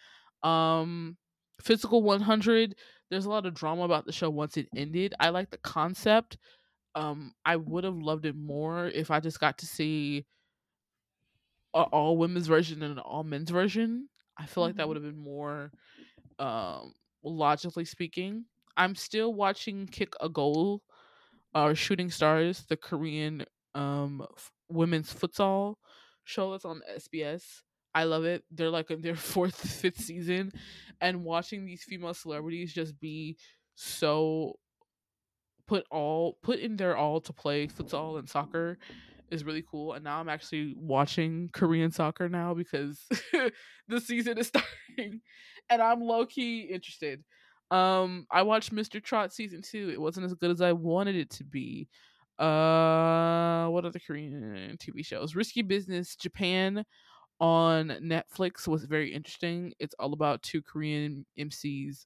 Um Physical 100, there's a lot of drama about the show once it ended. I like the concept. Um I would have loved it more if I just got to see a all women's version and an all men's version. I feel like that Mhm. would have been more um logically speaking. I'm still watching Kick a Goal or Shooting Stars, the Korean um f- women's futsal show that's on SBS. I love it. They're like in their [laughs] fourth, fifth season, and watching these female celebrities just be so put all put in their all to play futsal and soccer is really cool. And now I'm actually watching Korean soccer now because [laughs] the season is [laughs] starting, and I'm low key interested. Um, I watched Mr. Trot season two. It wasn't as good as I wanted it to be. Uh, what other Korean TV shows? Risqué Business Japan on Netflix was very interesting. It's all about two Korean MCs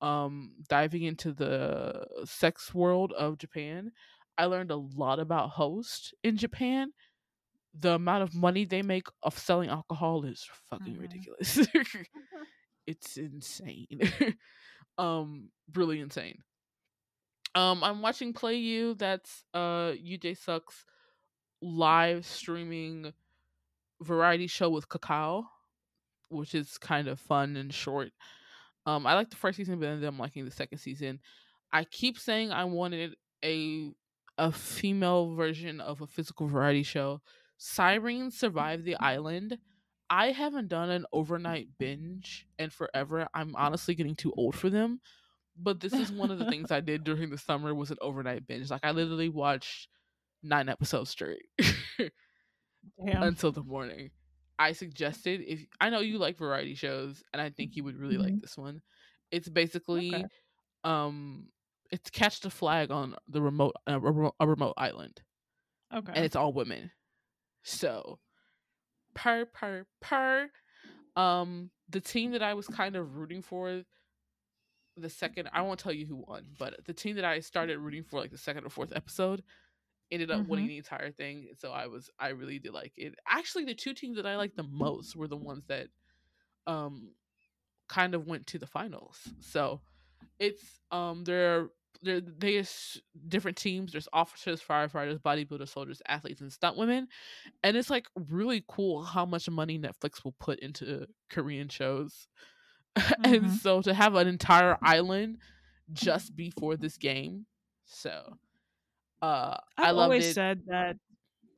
um diving into the sex world of Japan. I learned a lot about host in Japan. The amount of money they make off selling alcohol is fucking Mhm. ridiculous. [laughs] [laughs] it's insane. [laughs] um really insane. Um I'm watching Play You that's uh Yoo Jae-suk's live streaming variety show with Kakao, which is kind of fun and short. Um, I like the first season, but then I'm liking the second season. I keep saying I wanted a a female version of a physical variety show. Sirens Survive the Island. I haven't done an overnight binge in forever. I'm honestly getting too old for them. But this is one of the things I did during the summer was an overnight binge. Like I literally watched nine episodes straight. [laughs] Damn. until the morning. I suggested if I know you like variety shows, and I think you would really like Mhm. this one. It's basically, Okay. um, it's catch the flag on the remote a remote, a remote island, okay. and it's all women. So, per per per, um, the team that I was kind of rooting for, the second I won't tell you who won, but the team that I started rooting for like the second or fourth episode ended up winning Mhm. the entire thing. So I was I really did like it. Actually, the two teams that I liked the most were the ones that um kind of went to the finals. So it's um they're they're there's different teams. There's officers, firefighters, bodybuilders, soldiers, athletes, and stunt women. And it's like really cool how much money Netflix will put into Korean shows. [laughs] and Mhm. so to have an entire island just before this game. So uh I've I always it. said that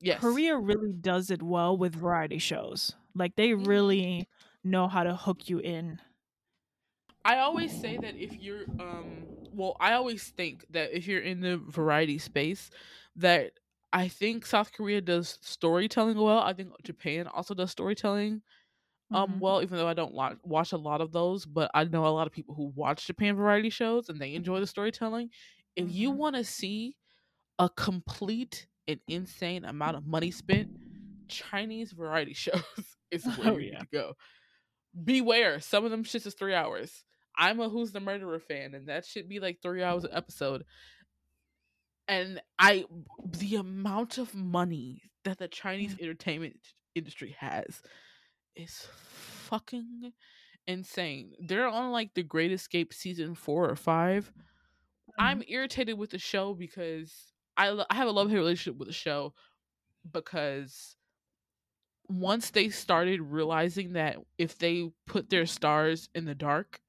yes. Korea really does it well with variety shows. Like they Mhm. really know how to hook you in. I always say that if you're um well, I always think that if you're in the variety space that I think South Korea does storytelling well. I think Japan also does storytelling um Mhm. well even though I don't wa- watch a lot of those, but I know a lot of people who watch Japan variety shows and they enjoy the storytelling. If you Mhm. want to see a complete and insane amount of money spent, Chinese variety [laughs] shows is [laughs] where Oh, you yeah. need to go. Beware, some of them shits is three hours. I'm a Who's the Murderer fan, and that should be like three hours an episode. And I, the amount of money that the Chinese entertainment industry has is fucking insane. They're on like the Great Escape season four or 5 I'm irritated with the show because I lo- I have a love hate relationship with the show because once they started realizing that if they put their stars in the dark,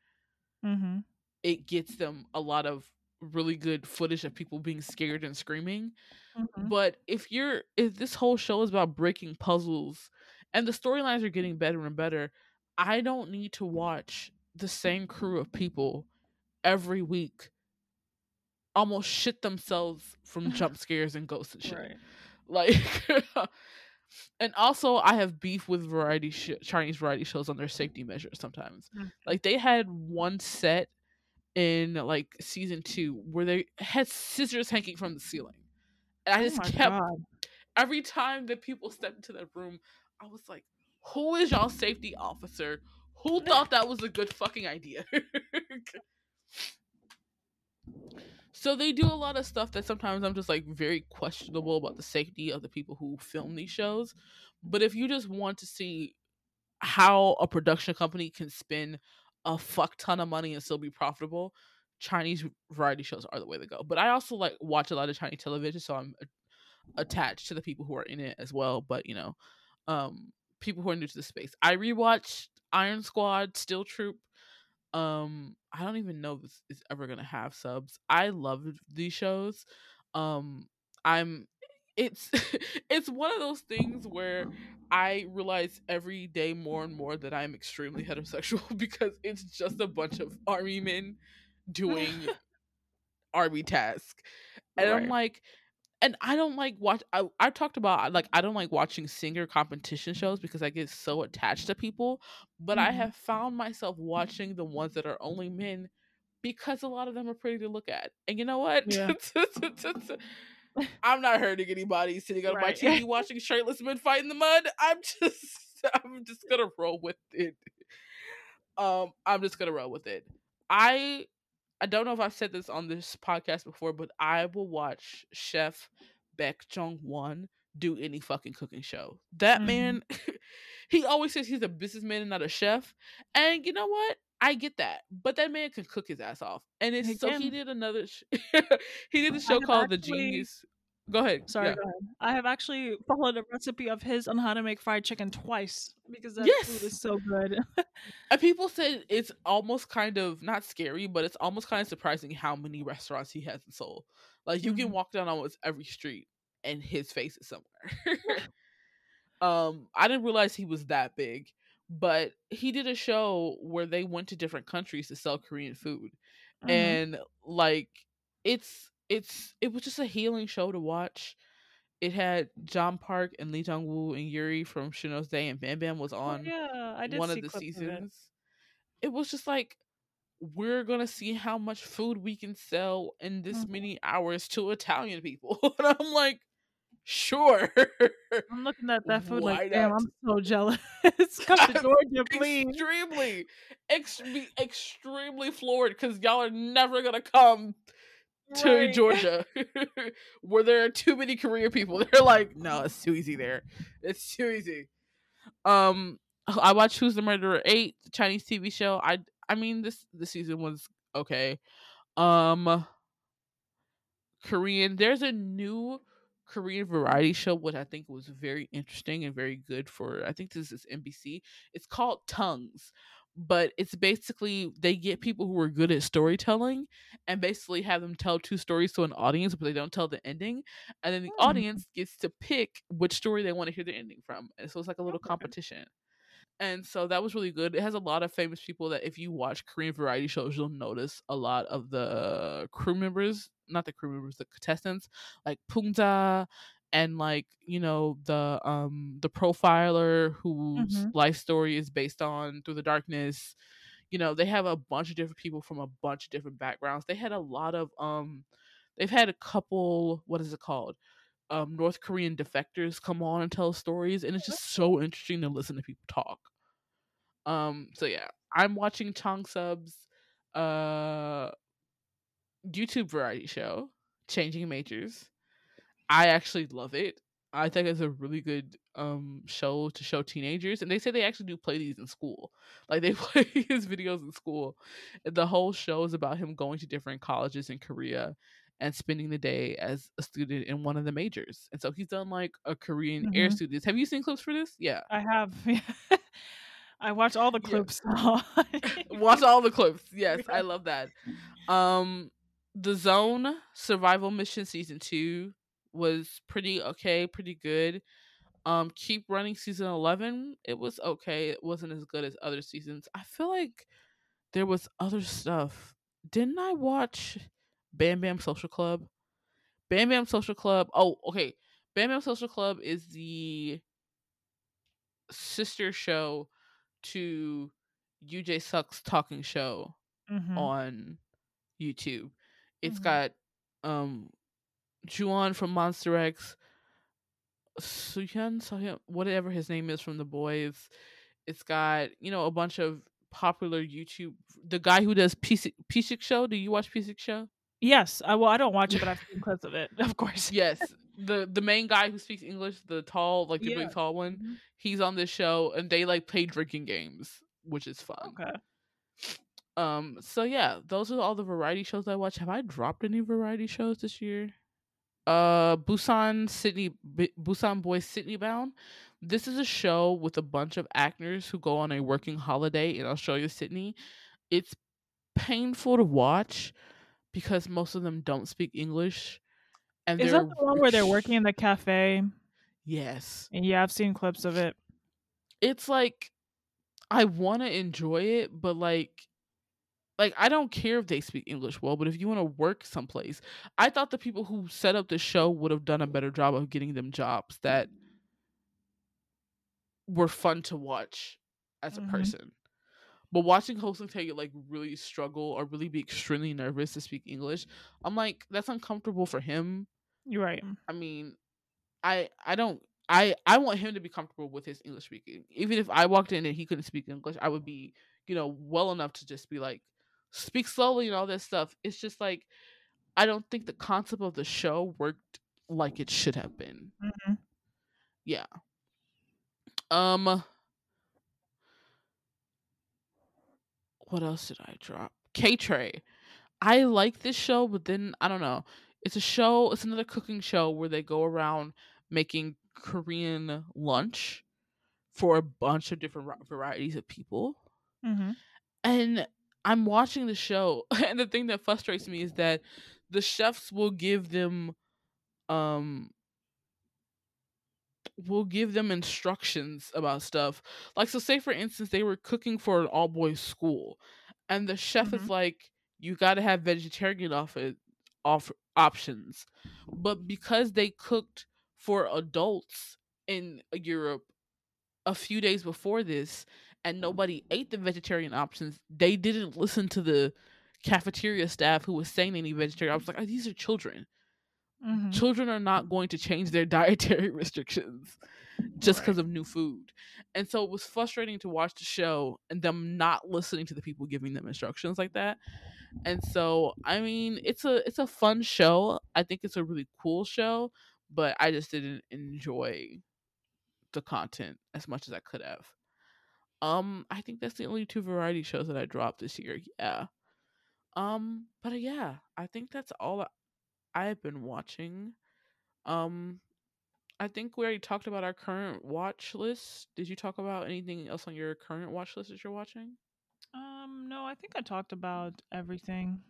Mm-hmm. it gets them a lot of really good footage of people being scared and screaming. Mm-hmm. But if you're if this whole show is about breaking puzzles and the storylines are getting better and better, I don't need to watch the same crew of people every week almost shit themselves from [laughs] jump scares and ghosts and shit. Right. [laughs] Like [laughs] and also I have beef with variety sh- Chinese variety shows on their safety measures sometimes. Mhm. Like they had one set in like season 2 where they had scissors hanging from the ceiling. And I Oh just kept God. every time that people stepped into that room, I was like, "Who is y'all safety officer? Who [laughs] thought that was a good fucking idea?" [laughs] so they do a lot of stuff that sometimes I'm just like very questionable about the safety of the people who film these shows. But if you just want to see how a production company can spend a fuck ton of money and still be profitable, Chinese variety shows are the way to go. But I also like watch a lot of Chinese television, so I'm attached to the people who are in it as well. But you know, um, people who are new to the space. I rewatched Iron Squad, Steel Troop. Um, I don't even know if this is ever gonna have subs. I love these shows. Um, I'm. It's [laughs] it's one of those things where I realize every day more and more that I'm extremely [laughs] heterosexual [laughs] because it's just a bunch of army men doing army task, and I'm like, and I don't like watch. I I talked about like I don't like watching singer competition shows because I get so attached to people. But I Mhm. have found myself watching the ones that are only men because a lot of them are pretty to look at. And you know what? Yeah. [laughs] I'm not hurting anybody sitting on my TV watching shirtless men fight in the mud. I'm [laughs] just I'm just gonna roll with it. Um, I'm just gonna roll with it. I I don't know if I've said this on this podcast before, but I will watch Chef Baek Jong Won do any fucking cooking show. That Mhm. man, [laughs] he always says he's a businessman and not a chef, and you know what? I get that, but that man can cook his ass off, and it's so he did another. Sh- [laughs] he did a show called The Genius. Go ahead. Sorry, Yeah. go ahead. I have actually followed a recipe of his on how to make fried chicken twice because that Yes! food is so good. [laughs] And people said it's almost kind of not scary, but it's almost kind of surprising how many restaurants he has in Seoul. Like you can Mhm. walk down almost every street and his face is somewhere. [laughs] um, I didn't realize he was that big, but he did a show where they went to different countries to sell Korean food. Mhm. And like it's it's it was just a healing show to watch. It had John Park and Lee Jang Woo and Yuri from Shino's Day and Bam Bam was Oh, on yeah, I did one of the seasons. Of It. was just like we're gonna see how much food we can sell in this Mhm. many hours to Italian people, [laughs] and I'm like, sure. [laughs] I'm looking at that food Why like, damn, not? I'm so jealous. [laughs] Come to Georgia, please. extremely, ex- be extremely floored because y'all are never gonna come to Right. Georgia [laughs] where there are too many Korean people. [laughs] They're like, no, it's too easy there. It's too easy. Um, I watched Who's the Murderer eight, the Chinese TV show. I I mean this this season was okay. Um, Korean. There's a new Korean variety show which I think was very interesting and very good for. I think this is NBC. It's called Tongues, but it's basically they get people who are good at storytelling and basically have them tell two stories to an audience, but they don't tell the ending, and then the Hmm. audience gets to pick which story they want to hear the ending from, and so it's like a little Okay. competition. And so that was really good. It has a lot of famous people that if you watch Korean variety shows, you'll notice a lot of the crew members, not the crew members, the contestants, like Pungja and like, you know, the um the profiler whose Mhm. life story is based on Through the Darkness. You know, they have a bunch of different people from a bunch of different backgrounds. They had a lot of um they've had a couple what is it called? Um North Korean defectors come on and tell stories and it's just so interesting to listen to people talk. Um, so yeah, I'm watching Changsub's uh YouTube variety show, Changing Majors. I actually love it. I think it's a really good um show to show teenagers, and they say they actually do play these in school. Like they [laughs] play his videos in school. The whole show is about him going to different colleges in Korea and spending the day as a student in one of the majors. And so he's done like a Korean air Mhm. students. Have you seen clips for this? Yeah. I have. [laughs] I watch all the Yeah. clips. [laughs] Watch all the clips. Yes, I love that. Um The Zone Survival Mission season 2 was pretty okay, pretty good. Um Keep Running season 11, it was okay. It wasn't as good as other seasons. I feel like there was other stuff. Didn't I watch Bam Bam Social Club? Bam Bam Social Club. Oh, okay. Bam Bam Social Club is the sister show to Yoo Jae-suk's talking show Mhm. on YouTube. It's Mhm. got um Juan from Monsta X, Suhyun, Sohyun, whatever his name is from the boys. It's got, you know, a bunch of popular YouTube the guy who does Psick Show. Do you watch Psick Show? Yes. I well, I don't watch it, but I've [laughs] seen clips of it. [laughs] Of course. Yes. The the main guy who speaks English, the tall, like the Yeah. big tall one, Mhm. he's on this show and they like play drinking games, which is fun. Okay. Um, so yeah, those are all the variety shows I watch. Have I dropped any variety shows this year? Uh, Busan Sydney B- Busan Boys Sydney Bound. This is a show with a bunch of actors who go on a working holiday in Australia, Sydney. It's painful to watch because most of them don't speak English, and Is that the one where they're working in the cafe? Yes, And yeah, I've seen clips of it. it's like I want to enjoy it, but like like I don't care if they speak English well, but if you want to work someplace, I thought the people who set up the show would have done a better job of getting them jobs that were fun to watch as a Mhm. person. But watching Hosung Tae like really struggle or really be extremely nervous to speak English, I'm like, that's uncomfortable for him. You're right. I mean, I I don't I I want him to be comfortable with his English speaking. Even if I walked in and he couldn't speak English, I would be, you know, well enough to just be like speak slowly and all this stuff. It's just like I don't think the concept of the show worked like it should have been. Mhm. Yeah. Um what else did I drop? K Tray. I like this show, but then I don't know. It's a show, it's another cooking show where they go around making Korean lunch for a bunch of different varieties of people. Mhm. And I'm watching the show, [laughs] and the thing that frustrates me is that the chefs will give them um will give them instructions about stuff. Like so say for instance they were cooking for an all boys school and the chef Mhm. is like you got to have vegetarian off it off options. But because they cooked for adults in Europe a few days before this and nobody ate the vegetarian options, they didn't listen to the cafeteria staff who was saying they need vegetarian. I was like, oh, these are children Mhm. children are not going to change their [laughs] dietary restrictions just because Right. of new food. And so it was frustrating to watch the show and them not listening to the people giving them instructions like that. And so I mean, it's a it's a fun show. I think it's a really cool show, but I just didn't enjoy the content as much as I could have. Um, I think that's the only two variety shows that I dropped this year. Yeah. Um, but uh, yeah, I think that's all I've been watching. Um, I think we already talked about our current watch list. Did you talk about anything else on your current watch list that you're watching? Um, no, I think I talked about everything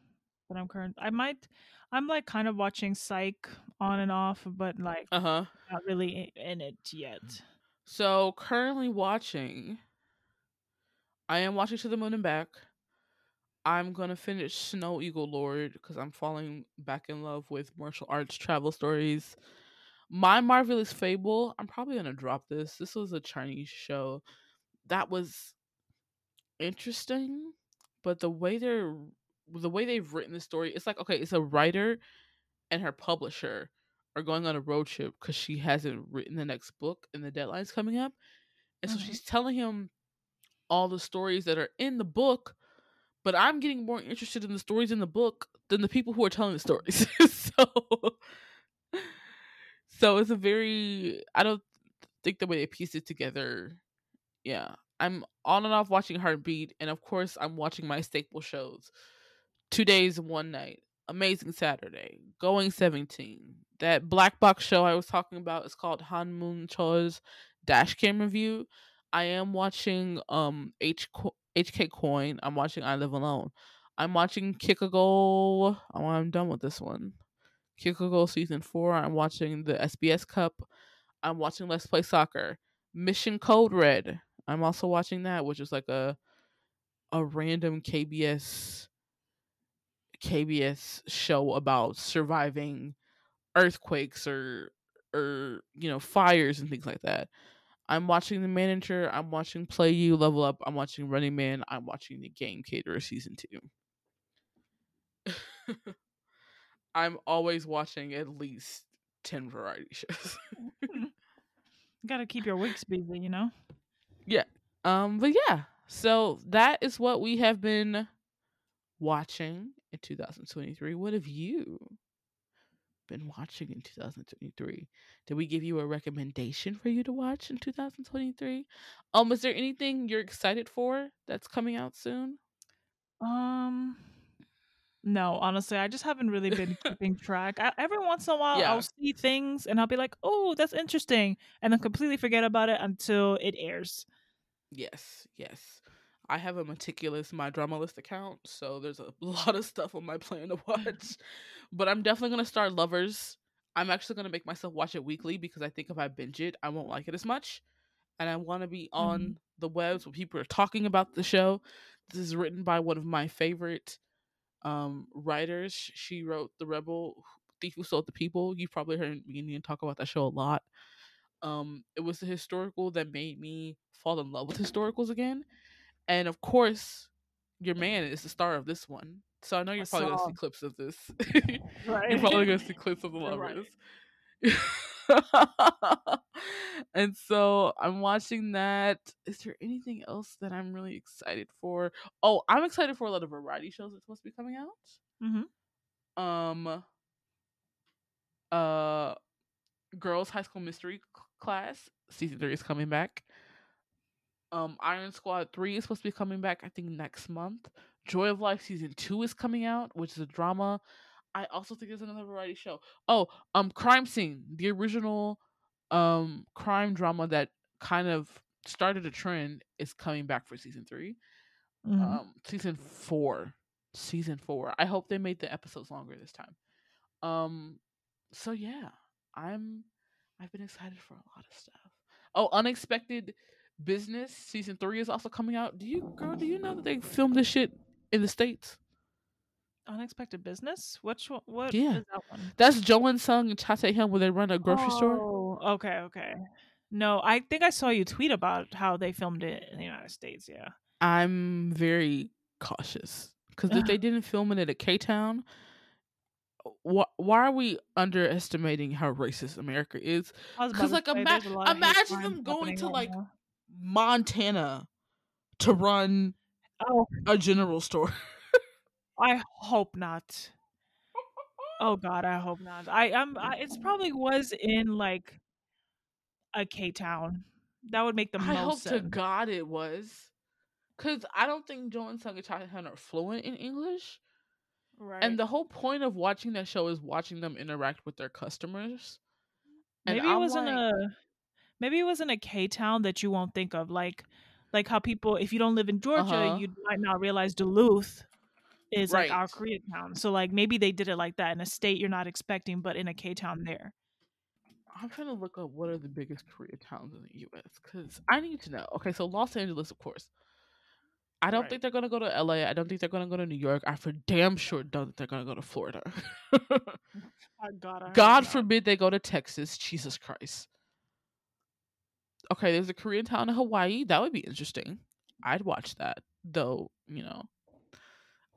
that I'm current. I might, I'm like kind of watching Psych on and off, but like Uh huh. not really in it yet. So currently watching, I am watching To the Moon and Back. I'm gonna finish Snow Eagle Lord because I'm falling back in love with martial arts travel stories. My Marvelous Fable. I'm probably gonna drop this. This was a Chinese show that was interesting, but the way they're the way they've written the story, it's like okay, it's a writer and her publisher are going on a road trip because she hasn't written the next book and the deadline's coming up. And so Mhm. she's telling him all the stories that are in the book, but I'm getting more interested in the stories in the book than the people who are telling the stories. [laughs] so so it's a very I don't think the way they piece it together. Yeah. I'm on and off watching Heartbeat, and of course I'm watching my staple shows. Two days and one night. Amazing Saturday. Going 17. That black box show I was talking about is called Han Moon Cho's Dash Cam Review. I am watching um H HK Coin. I'm watching I Live Alone. I'm watching Kick a Goal. Oh, I'm done with this one. Kick a Goal season four. I'm watching the SBS Cup. I'm watching Let's Play Soccer. Mission Code Red. I'm also watching that, which is like a a random KBS KBS show about surviving earthquakes or or you know fires and things like that. I'm watching The Manager. I'm watching Play You Level Up. I'm watching Running Man. I'm watching The Game Caterer season two. [laughs] I'm always watching at least ten variety shows. [laughs] Got to keep your weeks busy, you know. Yeah. Um, but yeah, so that is what we have been watching in 2023. What have you been watching in 2023? Did we give you a recommendation for you to watch in 2023? Um, is there anything you're excited for that's coming out soon? Um, no, honestly, I just haven't really been [laughs] keeping track. I, every once in a while, Yeah. I'll see things and I'll be like, "Oh, that's interesting," and then completely forget about it until it airs. Yes, yes. I have a meticulous my drama list account, so there's a [laughs] lot of stuff on my plan to watch. but I'm definitely gonna start Lovers. I'm actually gonna make myself watch it weekly because I think if I binge it, I won't like it as much. And I want to be on the webs where people are talking about the show. This is written by one of my favorite um, writers. She wrote The Rebel, Thief Who Sold the People. You've probably heard me and Ian talk about that show a lot. Um, it was the historical that made me fall in love with historicals again. And of course, your man is the star of this one. So I know you're probably gonna see clips of this. [laughs] [laughs] Right. you're probably gonna [laughs] see clips of the Right. lovers. and so I'm watching that. Is there anything else that I'm really excited for? Oh, I'm excited for a lot of variety shows that's supposed to be coming out. Mm-hmm. Um uh Girls High School Mystery Class season 3 is coming back. Um Iron Squad 3 is supposed to be coming back I think next month. Joy of Life season 2 is coming out, which is a drama. I also think there's another variety show. Oh, um Crime Scene, the original um crime drama that kind of started a trend is coming back for season 3 Mhm. um season four season four i hope they made the episodes longer this time um so yeah i'm i've been excited for a lot of stuff oh unexpected business season three is also coming out do you girl do you know that they filmed this shit in the states Unexpected business. Which one? What Yeah. is that one? that's Jo In-sung and cha Tae-hyun where they run a grocery store Oh, okay, okay. No, I think I saw you tweet about how they filmed it in the United States. Yeah. i'm very cautious because if they [laughs] didn't film it at a k-town wh- why are we underestimating how racist america is I was 'Cause, about to like, ima- there's a lot of hate imagine them going to, like, now. Montana to run Oh, a general store. [laughs] I hope not. Oh God, I hope not. I am. I, it's probably was in like a K town. That would make the most. I hope to. God it was. Because I don't think Jo In-sung are fluent in English. Right. And the whole point of watching that show is watching them interact with their customers. Maybe it was in a maybe it was in a K town that you won't think of. Like Like how people, if you don't live in Georgia, Uh-huh. you might not realize Duluth is like our Right. Koreatown. So like maybe they did it like that in a state you're not expecting, but in a K town there. I'm trying to look up what are the biggest Korea towns in the U.S. because I need to know. Okay, so Los Angeles, of course. I don't Right. think they're gonna go to LA. I don't think they're gonna go to New York. I for damn sure don't think they're gonna go to Florida. [laughs] Oh God, God forbid they go to Texas. Jesus Christ. Okay, there's a Korean town in Hawaii. That would be interesting. I'd watch that, though. You know,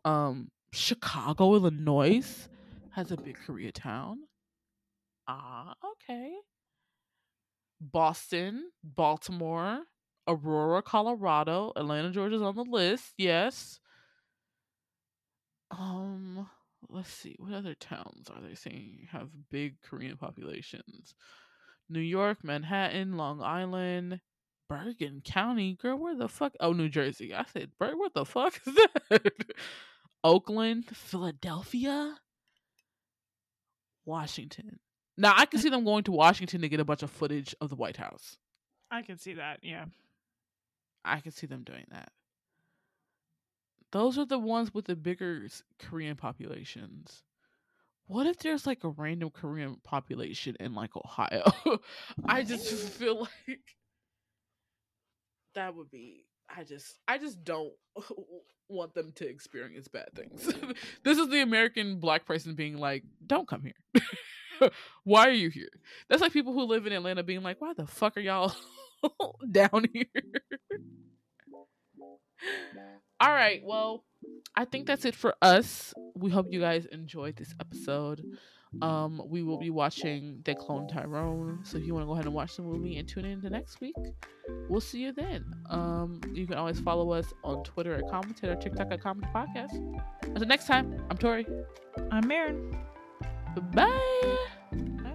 um, Chicago, Illinois, has a big Korea town. Ah, okay. Boston, Baltimore, Aurora, Colorado, Atlanta, Georgia's on the list. Yes. Um, let's see. What other towns are they saying have big Korean populations? New York, Manhattan, Long Island, Bergen County. Girl, where the fuck? Oh, New Jersey. I said, Berg, what the fuck is [laughs] that? Oakland, Philadelphia, Washington. Now, I can see them going to Washington to get a bunch of footage of the White House. I can see that. Yeah. I can see them doing that. Those are the ones with the bigger Korean populations. What if there's like a random Korean population in like Ohio? [laughs] I just [laughs] feel like that would be I just I just don't [laughs] want them to experience bad things. this is the American black person being like, "Don't come here." why are you here? That's like people who live in Atlanta being like, "Why the fuck are y'all down here?" All right, well, I think that's it for us. We hope you guys enjoyed this episode. Um, we will be watching the Clone Tyrone. So if you want to go ahead and watch the movie and tune in to next week, we'll see you then. Um, you can always follow us on Twitter at Commentator, TikTok at Comment Podcast. Until next time, I'm Tory. I'm Meron. Bye. Bye.